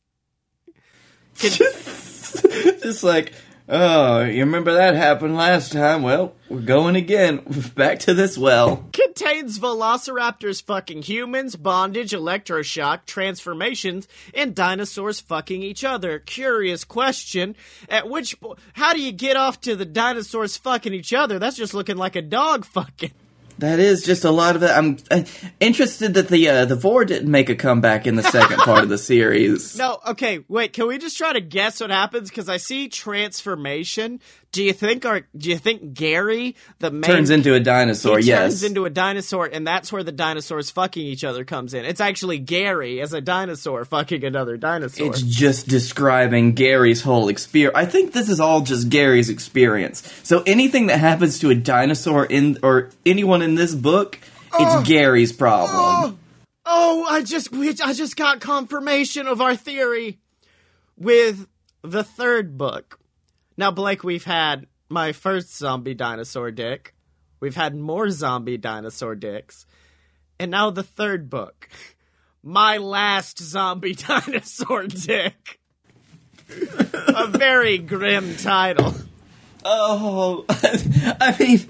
Just like, oh, you remember that happened last time? Well, we're going again. Back to this well. Contains velociraptors fucking humans, bondage, electroshock, transformations, and dinosaurs fucking each other. Curious question. At which po- how do you get off to the dinosaurs fucking each other? That's just looking like a dog fucking. That is just a lot of it. I'm uh, interested that the uh, the Vore didn't make a comeback in the second part of the series. No, okay, wait. Can we just try to guess what happens? Because I see transformation. Do you think our? Do you think Gary, the main, Turns into a dinosaur. he yes. turns into a dinosaur, and that's where the dinosaurs fucking each other comes in. It's actually Gary as a dinosaur fucking another dinosaur. It's just describing Gary's whole experience. I think this is all just Gary's experience. So anything that happens to a dinosaur in or anyone in this book, it's oh. Gary's problem. Oh, oh, I just, we, I just got confirmation of our theory with the third book. Now, Blake, we've had my first zombie dinosaur dick. We've had more zombie dinosaur dicks. And now the third book. My last zombie dinosaur dick. A very grim title. Oh, I mean,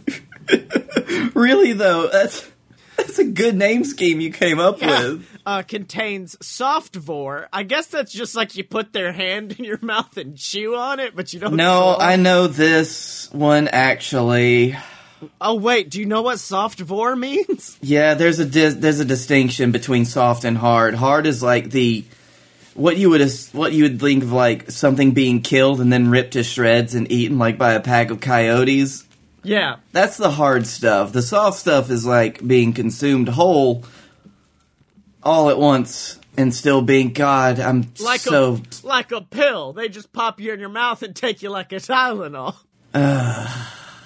really though, that's that's a good name scheme you came up with. Uh, contains soft vore. I guess that's just like you put their hand in your mouth and chew on it, but you don't. No. I know this one actually. Oh wait, do you know what soft vore means? Yeah, there's a dis- there's a distinction between soft and hard. Hard is like the what you would what you would think of like something being killed and then ripped to shreds and eaten like by a pack of coyotes. Yeah, That's the hard stuff. The soft stuff is like being consumed whole all at once and still being God. I'm like so a like a pill. They just pop you in your mouth and take you like a Tylenol.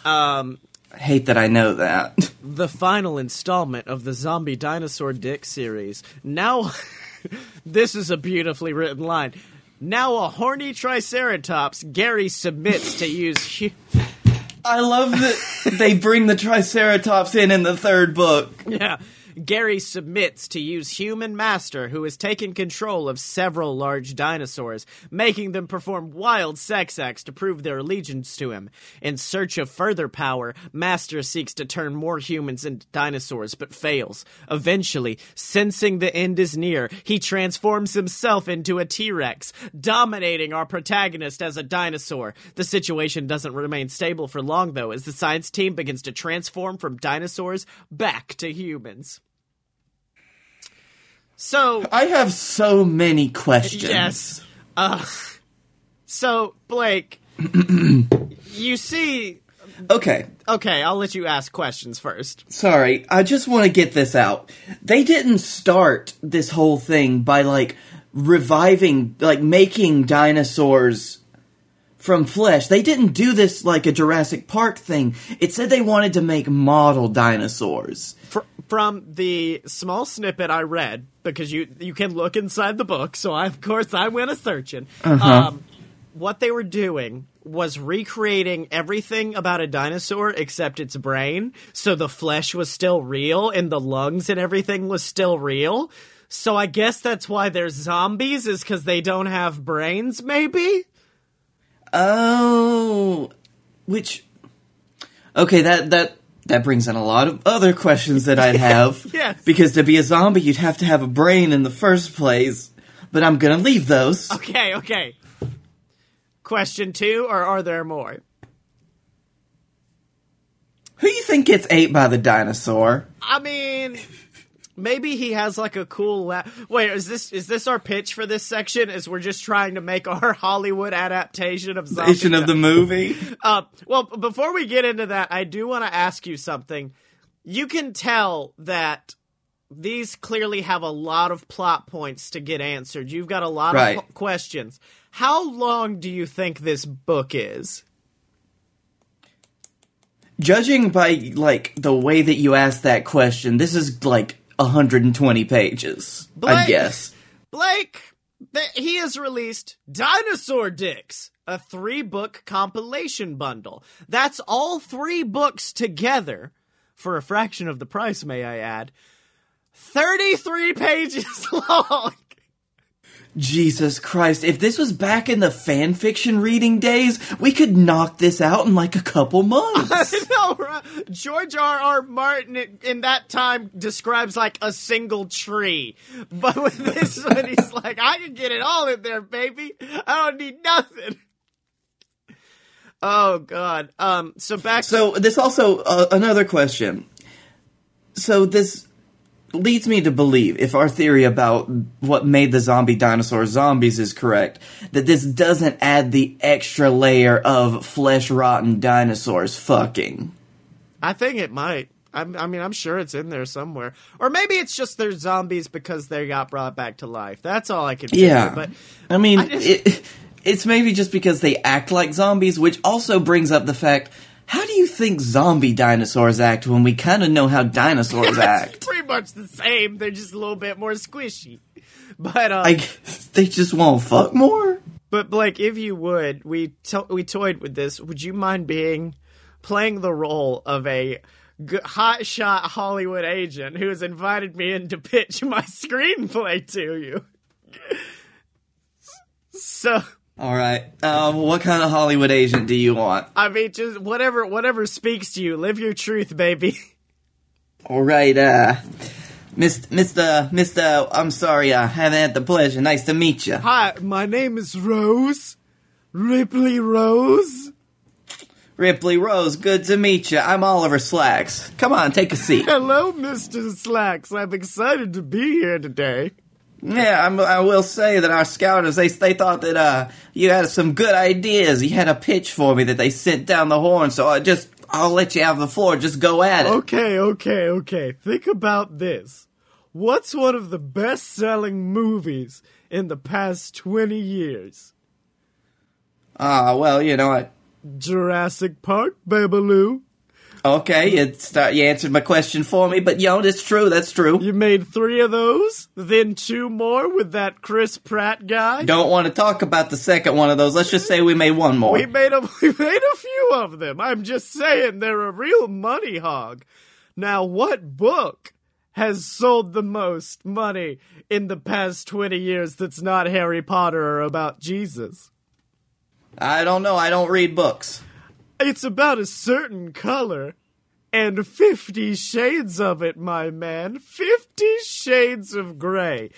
um, I hate that I know that. the final installment of the Zombie Dinosaur Dick series. Now, this is a beautifully written line. Now, a horny Triceratops, Gary submits to use. Hu- I love that they bring the Triceratops in in the third book. yeah. Gary submits to use Human Master, who has taken control of several large dinosaurs, making them perform wild sex acts to prove their allegiance to him. In search of further power, Master seeks to turn more humans into dinosaurs, but fails. Eventually, sensing the end is near, he transforms himself into a T-Rex, dominating our protagonist as a dinosaur. The situation doesn't remain stable for long, though, as the science team begins to transform from dinosaurs back to humans. So, I have so many questions. yes. Uh, so, Blake, you see. Okay. Okay, I'll let you ask questions first. Sorry, I just want to get this out. They didn't start this whole thing by like reviving, like making dinosaurs from flesh. They didn't do this like a Jurassic Park thing. It said they wanted to make model dinosaurs. Fr- from the small snippet I read, because you you can look inside the book, so I, of course I went a searching. Um, what they were doing was recreating everything about a dinosaur except its brain, so the flesh was still real and the lungs and everything was still real. So I guess that's why they're zombies, is because they don't have brains, maybe? Oh, which okay that that that brings in a lot of other questions that I'd have. Yes. Because to be a zombie, you'd have to have a brain in the first place. But I'm gonna leave those. Okay, okay. Question two, or are there more? Who you think gets ate by the dinosaur? I mean, maybe he has like a cool. La- Wait, is this is this our pitch for this section? Is we're just trying to make our Hollywood adaptation of zombie? Of the movie. Uh, well, before we get into that, I do want to ask you something. You can tell that these clearly have a lot of plot points to get answered. You've got a lot Right. of qu- questions. How long do you think this book is? Judging by like the way that you asked that question, this is like 120 pages. I guess. Blake, th- he has released Dinosaur Dicks, a three book compilation bundle. That's all three books together for a fraction of the price, may I add. 33 pages long. Jesus Christ! If this was back in the fan fiction reading days, we could knock this out in like a couple months. no, right? George R. R. Martin in- in that time describes like a single tree, but with this one, he's like, I can get it all in there, baby. I don't need nothing. Oh God. Um. So back. So this also uh, another question. So this leads me to believe, if our theory about what made the zombie dinosaurs zombies is correct, that this doesn't add the extra layer of flesh rotten dinosaurs fucking. I think it might. I mean, I'm sure it's in there somewhere, or maybe it's just they're zombies because they got brought back to life. That's all I can. Figure, Yeah, but I mean, I just- it, it's maybe just because they act like zombies, which also brings up the fact. How do you think zombie dinosaurs act when we kind of know how dinosaurs act? pretty much the same. They're just a little bit more squishy. But uh, I guess they just won't fuck more. But Blake, if you would, we to- we toyed with this. Would you mind being playing the role of a g- hotshot Hollywood agent who has invited me in to pitch my screenplay to you? so, All right. Um, what kind of Hollywood agent do you want? I mean, just whatever whatever speaks to you. Live your truth, baby. All right. Uh, Mr. Mr. Mr. I'm sorry. I haven't had the pleasure. Nice to meet you. Hi, my name is Rose Ripley Rose. Ripley Rose. Good to meet you. I'm Oliver Slacks. Come on, take a seat. Hello, Mister Slacks. I'm excited to be here today. Yeah, I'm, I will say that our scouters they they thought that uh you had some good ideas. You had a pitch for me that they sent down the horn. So I just I'll let you have the floor. Just go at it. Okay, okay, okay. Think about this. What's one of the best selling movies in the past 20 years? Ah, well, you know what? Jurassic Park, Babaloo. Okay, you start. You answered my question for me, but you know it's true. That's true. You made three of those, then two more with that Chris Pratt guy. Don't want to talk about the second one of those. Let's just say we made one more. We made a we made a few of them. I'm just saying they're a real money hog. Now, what book has sold the most money in the past 20 years that's not Harry Potter or about Jesus? I don't know. I don't read books. It's about a certain color. And 50 shades of it, my man. 50 shades of gray.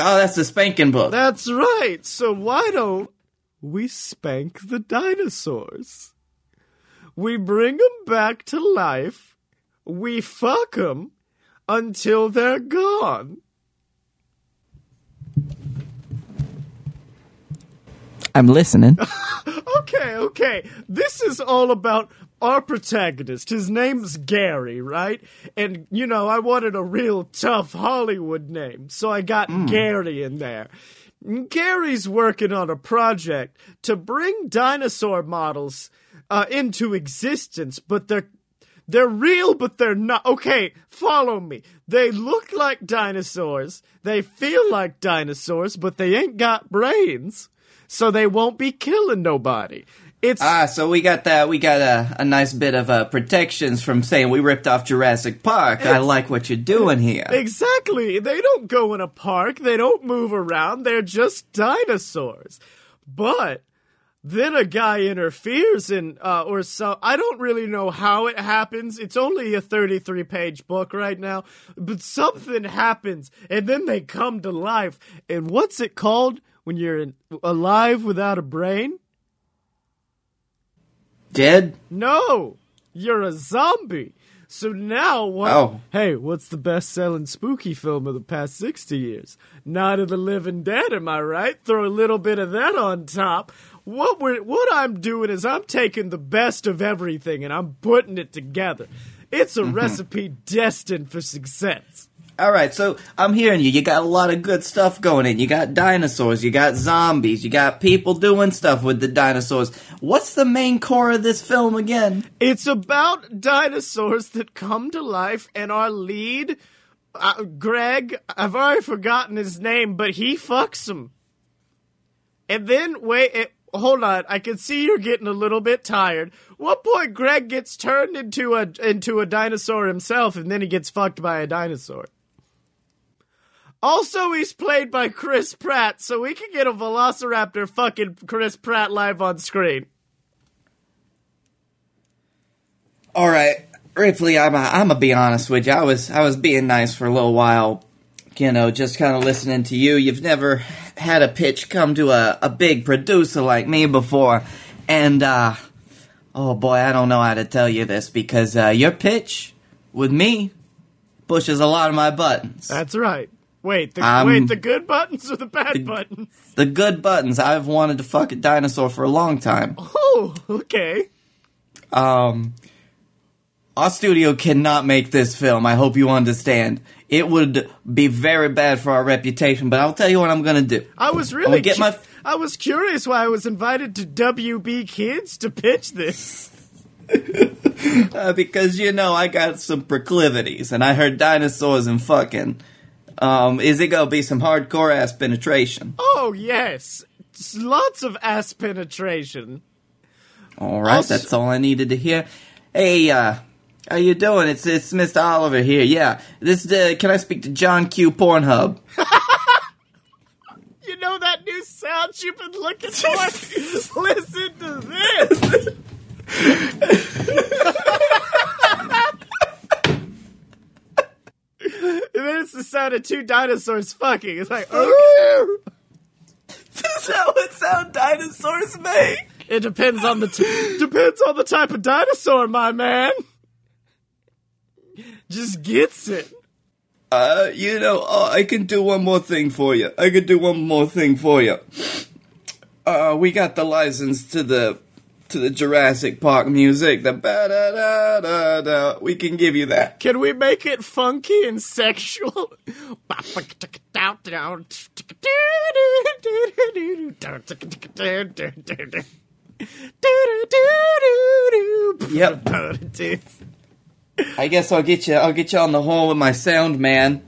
Oh, that's the spanking book. That's right. So why don't we spank the dinosaurs? We bring them back to life. We fuck them until they're gone. I'm listening. Okay, okay. This is all about our protagonist. His name's Gary, right? And, you know, I wanted a real tough Hollywood name, so I got Gary in there. Gary's working on a project to bring dinosaur models uh, into existence, but they're they're real, but they're not. Okay, follow me. They look like dinosaurs. They feel like dinosaurs, but they ain't got brains, so they won't be killing nobody. It's ah, so we got that. We got a, a nice bit of uh, protections from saying we ripped off Jurassic Park. I like what you're doing here. Exactly. They don't go in a park. They don't move around. They're just dinosaurs. But then a guy interferes and uh, or so I don't really know how it happens. It's only a 33 page book right now, but something happens and then they come to life. And what's it called when you're in, alive without a brain? Dead? No, you're a zombie. So now what? Oh. Hey, what's the best-selling spooky film of the past sixty years? Night of the Living Dead. Am I right? Throw a little bit of that on top. What we're what I'm doing is I'm taking the best of everything and I'm putting it together. It's a mm-hmm. recipe destined for success. All right, so I'm hearing you. You got a lot of good stuff going in. You got dinosaurs, you got zombies, you got people doing stuff with the dinosaurs. What's the main core of this film again? It's about dinosaurs that come to life, and our lead, uh, Greg, I've already forgotten his name, but he fucks them. And then, wait, it, hold on, I can see you're getting a little bit tired. What point Greg gets turned into a into a dinosaur himself, and then he gets fucked by a dinosaur. Also, he's played by Chris Pratt, so we can get a Velociraptor fucking Chris Pratt live on screen. All right, Ripley, I'm I'm gonna be honest with you. I was I was being nice for a little while, you know, just kind of listening to you. You've never had a pitch come to a, a big producer like me before, and uh, oh boy, I don't know how to tell you this because uh, your pitch with me pushes a lot of my buttons. That's right. Wait, the, Um, wait, the good buttons or the bad buttons? The good buttons. I've wanted to fuck a dinosaur for a long time. Oh, okay. Um, our studio cannot make this film. I hope you understand. It would be very bad for our reputation, but I'll tell you what I'm gonna do. I was really get cu- my- I was curious why I was invited to WB Kids to pitch this. Uh, because you know I got some proclivities, and I heard dinosaurs and fucking. Um, is it gonna be some hardcore ass penetration? Oh yes, It's lots of ass penetration. All right, Also- that's all I needed to hear. Hey, uh, how you doing? It's it's Mr. Oliver here. Yeah, this uh, can I speak to John Q Pornhub? You know that new sound you've been looking for? Listen to this. and then it's the sound of two dinosaurs fucking. It's like, okay. That's how it sound dinosaurs make. It depends on the t- depends on the type of dinosaur, my man. Just gets it. Uh, you know, uh, I can do one more thing for you. I can do one more thing for you. Uh, we got the license to the to the Jurassic Park music. The ba da da da da. We can give you that. Can we make it funky and sexual? Yep. I guess I'll get you. I'll get you on the horn with my sound man.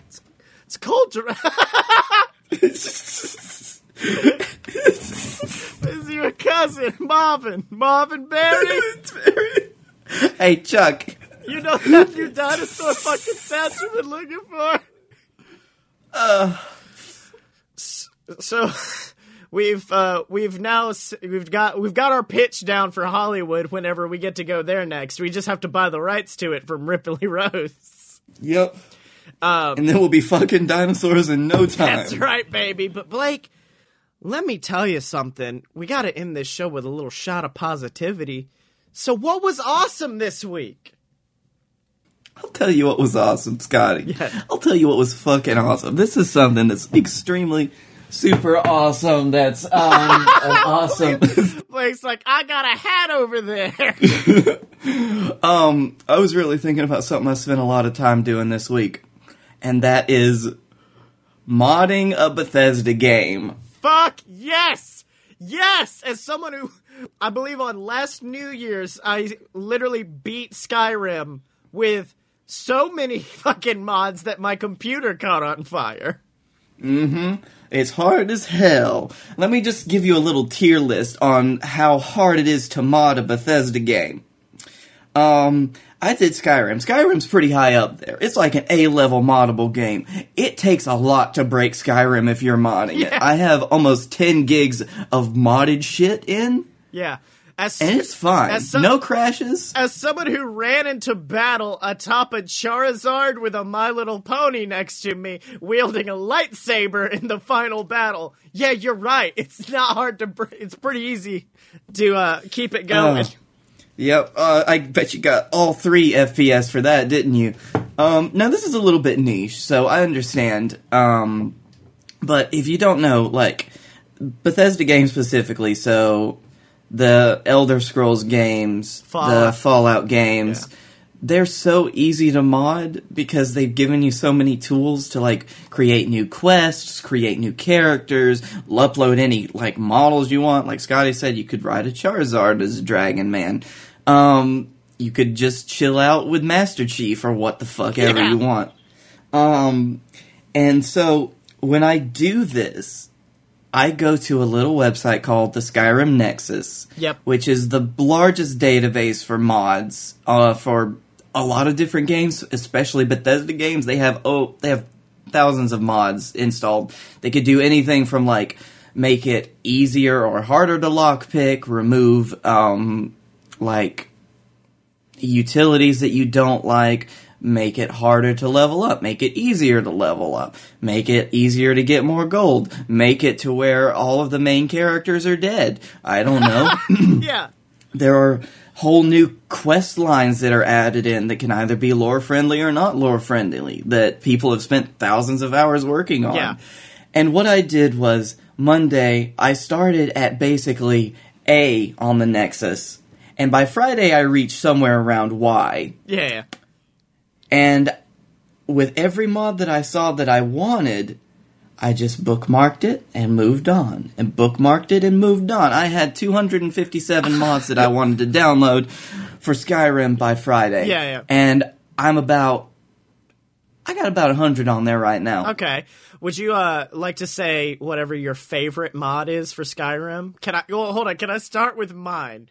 It's called Jura- This is your cousin, Marvin. Marvin Berry. hey Chuck, You know that new dinosaur fucking stats you've been looking for? Uh. So, we've uh, we've now we've got we've got our pitch down for Hollywood. Whenever we get to go there next, we just have to buy the rights to it from Ripley Rose. Yep. and then we'll be fucking dinosaurs in no time. That's right, baby. But Blake, let me tell you something. We got to end this show with a little shot of positivity. So, what was awesome this week? I'll tell you what was awesome, Scottye. Yeah. I'll tell you what was fucking awesome. This is something that's extremely super awesome. That's um an awesome. Blake's like, I got a hat over there. um, I was really thinking about something I spent a lot of time doing this week, and that is modding a Bethesda game. Fuck yes! Yes! As someone who, I believe on last New Year's, I literally beat Skyrim with so many fucking mods that my computer caught on fire. Mm hmm. It's hard as hell. Let me just give you a little tier list on how hard it is to mod a Bethesda game. Um, I did Skyrim. Skyrim's pretty high up there. It's like an A level moddable game. It takes a lot to break Skyrim if you're modding it. I have almost 10 gigs of modded shit in, Yeah. As, and it's fine. Some- no crashes. As someone who ran into battle atop a Charizard with a My Little Pony next to me, wielding a lightsaber in the final battle, yeah, you're right. It's not hard to. Br- it's pretty easy to uh, keep it going. Oh. Yep, uh, I bet you got all three FPS for that, didn't you? Um, now this is a little bit niche, so I understand. Um, but if you don't know, like Bethesda games specifically, so the Elder Scrolls games, the Fallout. Fallout games, they're so easy to mod because they've given you so many tools to like create new quests, create new characters, upload any like models you want. Like Scottye said, you could ride a Charizard as a Dragon Man. Um, you could just chill out with Master Chief or what the fuck ever Yeah. you want. Um, and so when I do this, I go to a little website called the Skyrim Nexus. Yep. Which is the largest database for mods uh, for a lot of different games, especially Bethesda games. They have oh they have thousands of mods installed. They could do anything from like make it easier or harder to lockpick, remove um, like utilities that you don't like, make it harder to level up, make it easier to level up, make it easier to get more gold, make it to where all of the main characters are dead. I don't know. yeah. there are whole new quest lines that are added in that can either be lore friendly or not lore friendly that people have spent thousands of hours working on. Yeah. And what I did was Monday I started at basically A on the Nexus. And by Friday I reached somewhere around Y. Yeah. And with every mod that I saw that I wanted, I just bookmarked it and moved on. And bookmarked it and moved on. I had 257 mods that I wanted to download for Skyrim by Friday. Yeah, yeah. And I'm about. I got about 100 on there right now. Okay. Would you uh like to say whatever your favorite mod is for Skyrim? Can I? Well, hold on. Can I start with mine?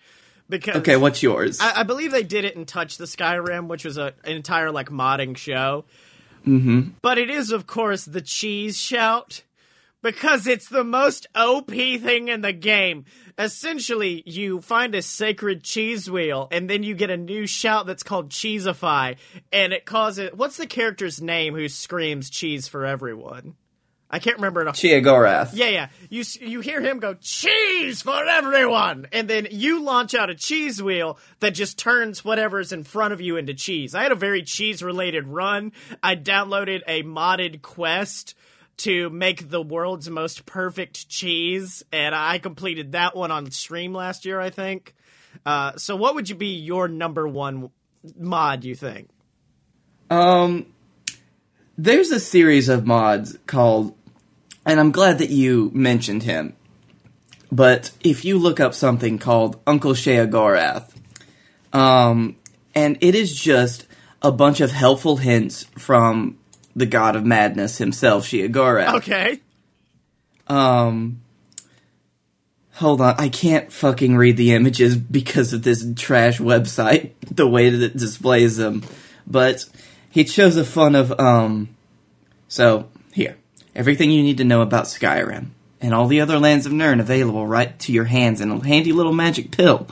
Because Okay, what's yours? I, I believe they did it in Touch the Skyrim, which was a, an entire like modding show. Mm-hmm. But it is, of course, the cheese shout because it's the most OP thing in the game. Essentially, you find a sacred cheese wheel, and then you get a new shout that's called Cheesify, and it causes. What's the character's name who screams cheese for everyone? I can't remember it. off- Sheogorath. yeah, yeah. You you hear him go cheese for everyone, and then you launch out a cheese wheel that just turns whatever's in front of you into cheese. I had a very cheese related run. I downloaded a modded quest to make the world's most perfect cheese, and I completed that one on stream last year, I think. Uh, so, what would you be your number one mod? You think? Um, there's a series of mods called, and I'm glad that you mentioned him. But if you look up something called Uncle Sheogorath, um, and it is just a bunch of helpful hints from the god of madness himself, Sheogorath. Okay. Um, hold on, I can't fucking read the images because of this trash website, the way that it displays them. But he shows a fun of, um, so, here. Everything you need to know about Skyrim, and all the other lands of Nirn available right to your hands in a handy little magic pill.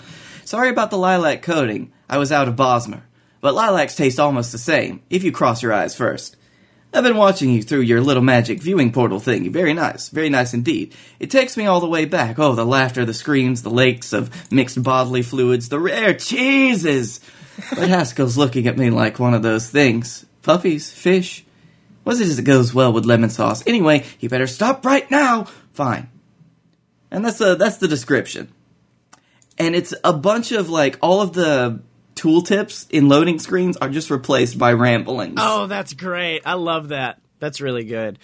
Sorry about the lilac coating, I was out of Bosmer. But lilacs taste almost the same, if you cross your eyes first. I've been watching you through your little magic viewing portal thingy. Very nice. Very nice indeed. It takes me all the way back. Oh, the laughter, the screams, the lakes of mixed bodily fluids, the rare cheeses. But Haskill's looking at me like one of those things. Puppies, fish. Was it that goes well with lemon sauce? Anyway, you better stop right now. Fine. And that's the that's the description. And it's a bunch of like all of the tooltips in loading screens are just replaced by ramblings. Oh, that's great. I love that. That's really good.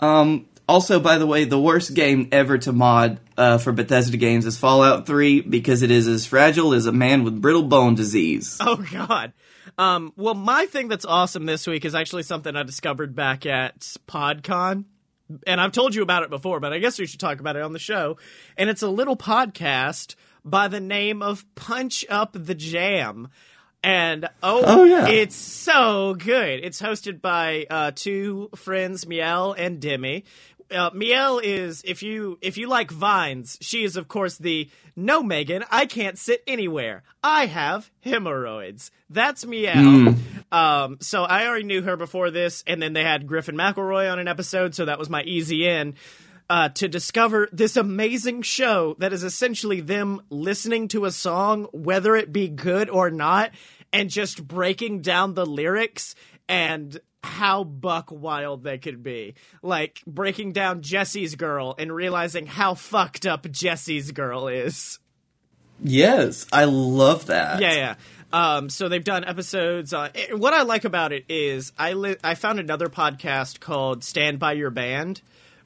Um, also, by the way, the worst game ever to mod uh, for Bethesda games is Fallout 3 because it is as fragile as a man with brittle bone disease. Oh God. Um, well, my thing that's awesome this week is actually something I discovered back at PodCon. And I've told you about it before, but I guess we should talk about it on the show. And it's a little podcast by the name of Punch Up the Jam. And oh, Oh, yeah. it's so good. It's hosted by uh, two friends, Miel and Demi. Uh, Miel is if you if you like vines, she is of course the no Megan, I can't sit anywhere. I have hemorrhoids. That's Miel. Um, so I already knew her before this, and then they had Griffin McElroy on an episode, so that was my easy in uh, to discover this amazing show that is essentially them listening to a song, whether it be good or not, and just breaking down the lyrics and how buck wild they could be. Like breaking down Jesse's girl and realizing how fucked up Jesse's girl is. Yes, I love that. Yeah, yeah. Um, so they've done episodes. On, eh, what I like about it is I li- I found another podcast called Stand by Your Band,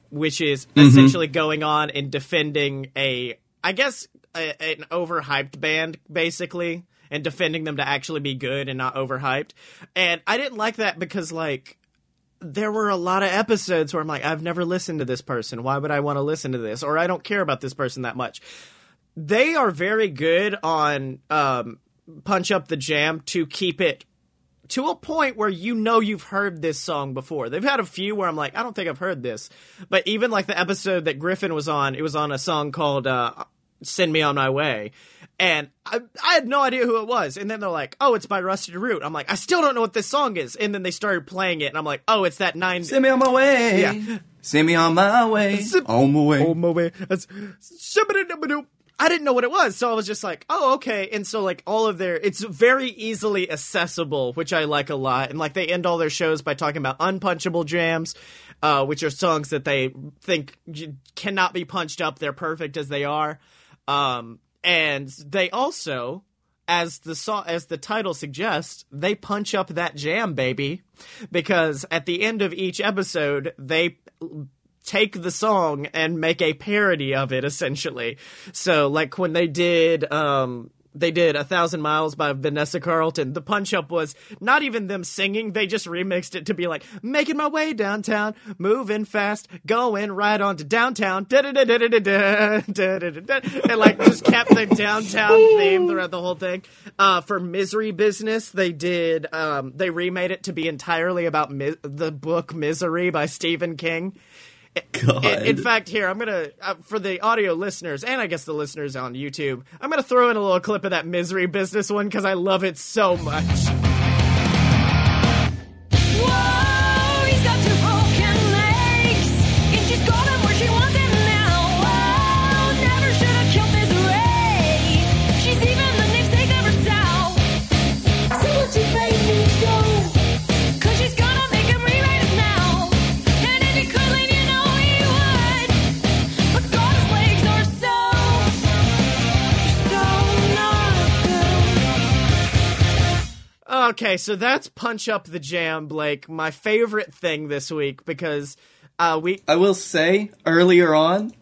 which is essentially going on and defending a, I guess, a, an overhyped band, basically, and defending them to actually be good and not overhyped. And I didn't like that because, like, there were a lot of episodes where I'm like, I've never listened to this person. Why would I want to listen to this? Or I don't care about this person that much. They are very good on um, punch up the jam to keep it to a point where you know you've heard this song before. They've had a few where I'm like, I don't think I've heard this. But even like the episode that Griffin was on, it was on a song called uh, Send Me On My Way. And I, I had no idea who it was. And then they're like, oh, it's by Rusted Root. I'm like, I still don't know what this song is. And then they started playing it, and I'm like, oh, it's that nine. Send me on my way. Yeah. Send me on my way. Zip- On my way. Oh my way. That's I didn't know what it was, so I was just like, "Oh, okay." And so, like, all of their, it's very easily accessible, which I like a lot. And like, they end all their shows by talking about unpunchable jams, uh, which are songs that they think cannot be punched up. They're perfect as they are. Um, and they also, as the so- as the title suggests, they punch up that jam, baby, because at the end of each episode, they take the song and make a parody of it essentially. So like when they did um they did a thousand miles by Vanessa Carlton. The punch up was not even them singing. They just remixed it to be like making my way downtown, moving fast, going right on to downtown, and like just kept the downtown theme throughout the whole thing. Uh, for Misery Business, they did um, they remade it to be entirely about mi- the book Misery by Stephen King. God. In, in fact, here I'm gonna uh, for the audio listeners and I guess the listeners on YouTube, I'm gonna throw in a little clip of that misery business one because I love it so much. Whoa, Okay, so that's punch up the jam, Blake. My favorite thing this week because uh, we I will say earlier on,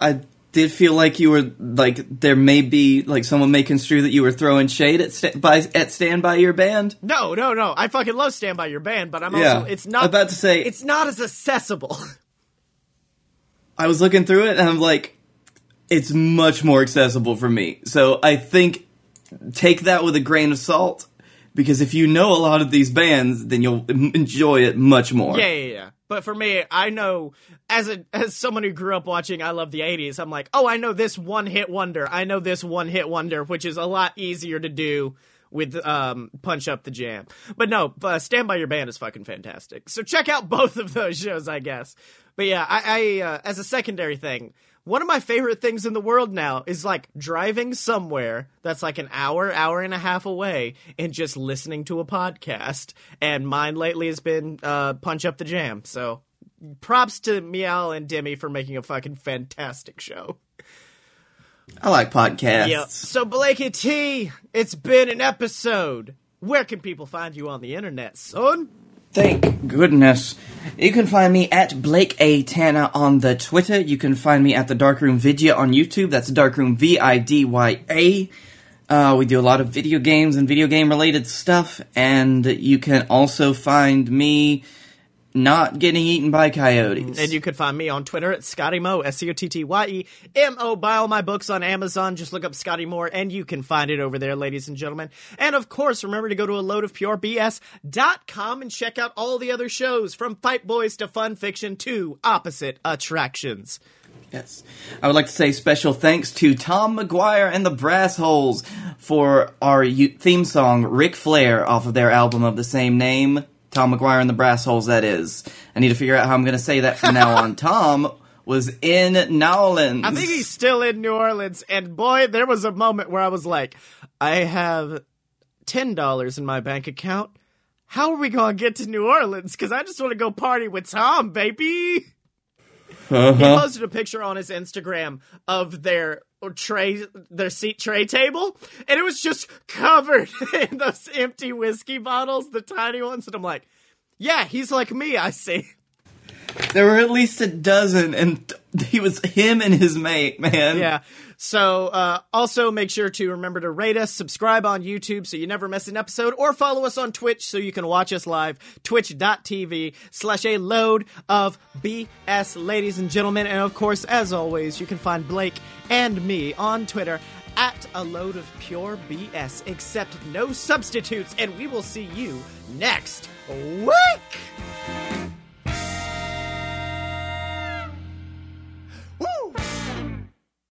I did feel like you were like there may be like someone may construe that you were throwing shade at sta- by at stand by your band. no no no I fucking love Stand by Your Band, but I'm Yeah. also it's not About to say- it's not as accessible. I was looking through it and I'm like, it's much more accessible for me. So I think take that with a grain of salt because if you know a lot of these bands, then you'll enjoy it much more. Yeah, yeah, yeah. But for me, I know as a as someone who grew up watching I Love the 80s, I'm like, "Oh, I know this one-hit wonder. I know this one-hit wonder," which is a lot easier to do with um Punch Up the Jam. But no, uh, Stand by Your Band is fucking fantastic. So check out both of those shows, I guess. But yeah, I, I uh, as a secondary thing, one of my favorite things in the world now is like driving somewhere that's like an hour, hour and a half away and just listening to a podcast. And mine lately has been uh, Punch Up the Jam. So props to Miel and Demi for making a fucking fantastic show. I like podcasts. Yep. So Blake and T, it's been an episode. Where can people find you on the internet, son? Thank goodness. You can find me at Blake A. Tanner on the Twitter. You can find me at the Darkroom Vidya on YouTube. That's Darkroom V I D Y A. Uh, we do a lot of video games and video game related stuff, and you can also find me not getting eaten by coyotes. And you could find me on Twitter at Scotty Mo, S C O T T Y E M O. Buy all my books on Amazon. Just look up Scottye Moore, and you can find it over there, ladies and gentlemen. And of course, remember to go to a load of purebs.com and check out all the other shows from Fight Boys to Fun Fiction to Opposite Attractions. Yes. I would like to say special thanks to Tom McGuire and the Brassholes for our theme song, Ric Flair, off of their album of the same name. Tom McGuire and the Brassholes, that is. I need to figure out how I'm going to say that from now on. Tom was in Nowlands. I think he's still in New Orleans, and boy, there was a moment where I was like, I have ten dollars in my bank account. How are we gonna get to New Orleans? Because I just want to go party with Tom, baby. He Uh-huh. posted a picture on his Instagram of their tray, their seat tray table, and it was just covered in those empty whiskey bottles, the tiny ones. And I'm like, yeah, he's like me. I see. There were at least a dozen, and he was him and his mate, man. Yeah. So uh, also make sure to remember to rate us, subscribe on YouTube so you never miss an episode, or follow us on Twitch so you can watch us live. Twitch.tv slash a load of BS, ladies and gentlemen. And of course, as always, you can find Blake and me on Twitter at a load of pure BS, except no substitutes, and we will see you next week. Woo!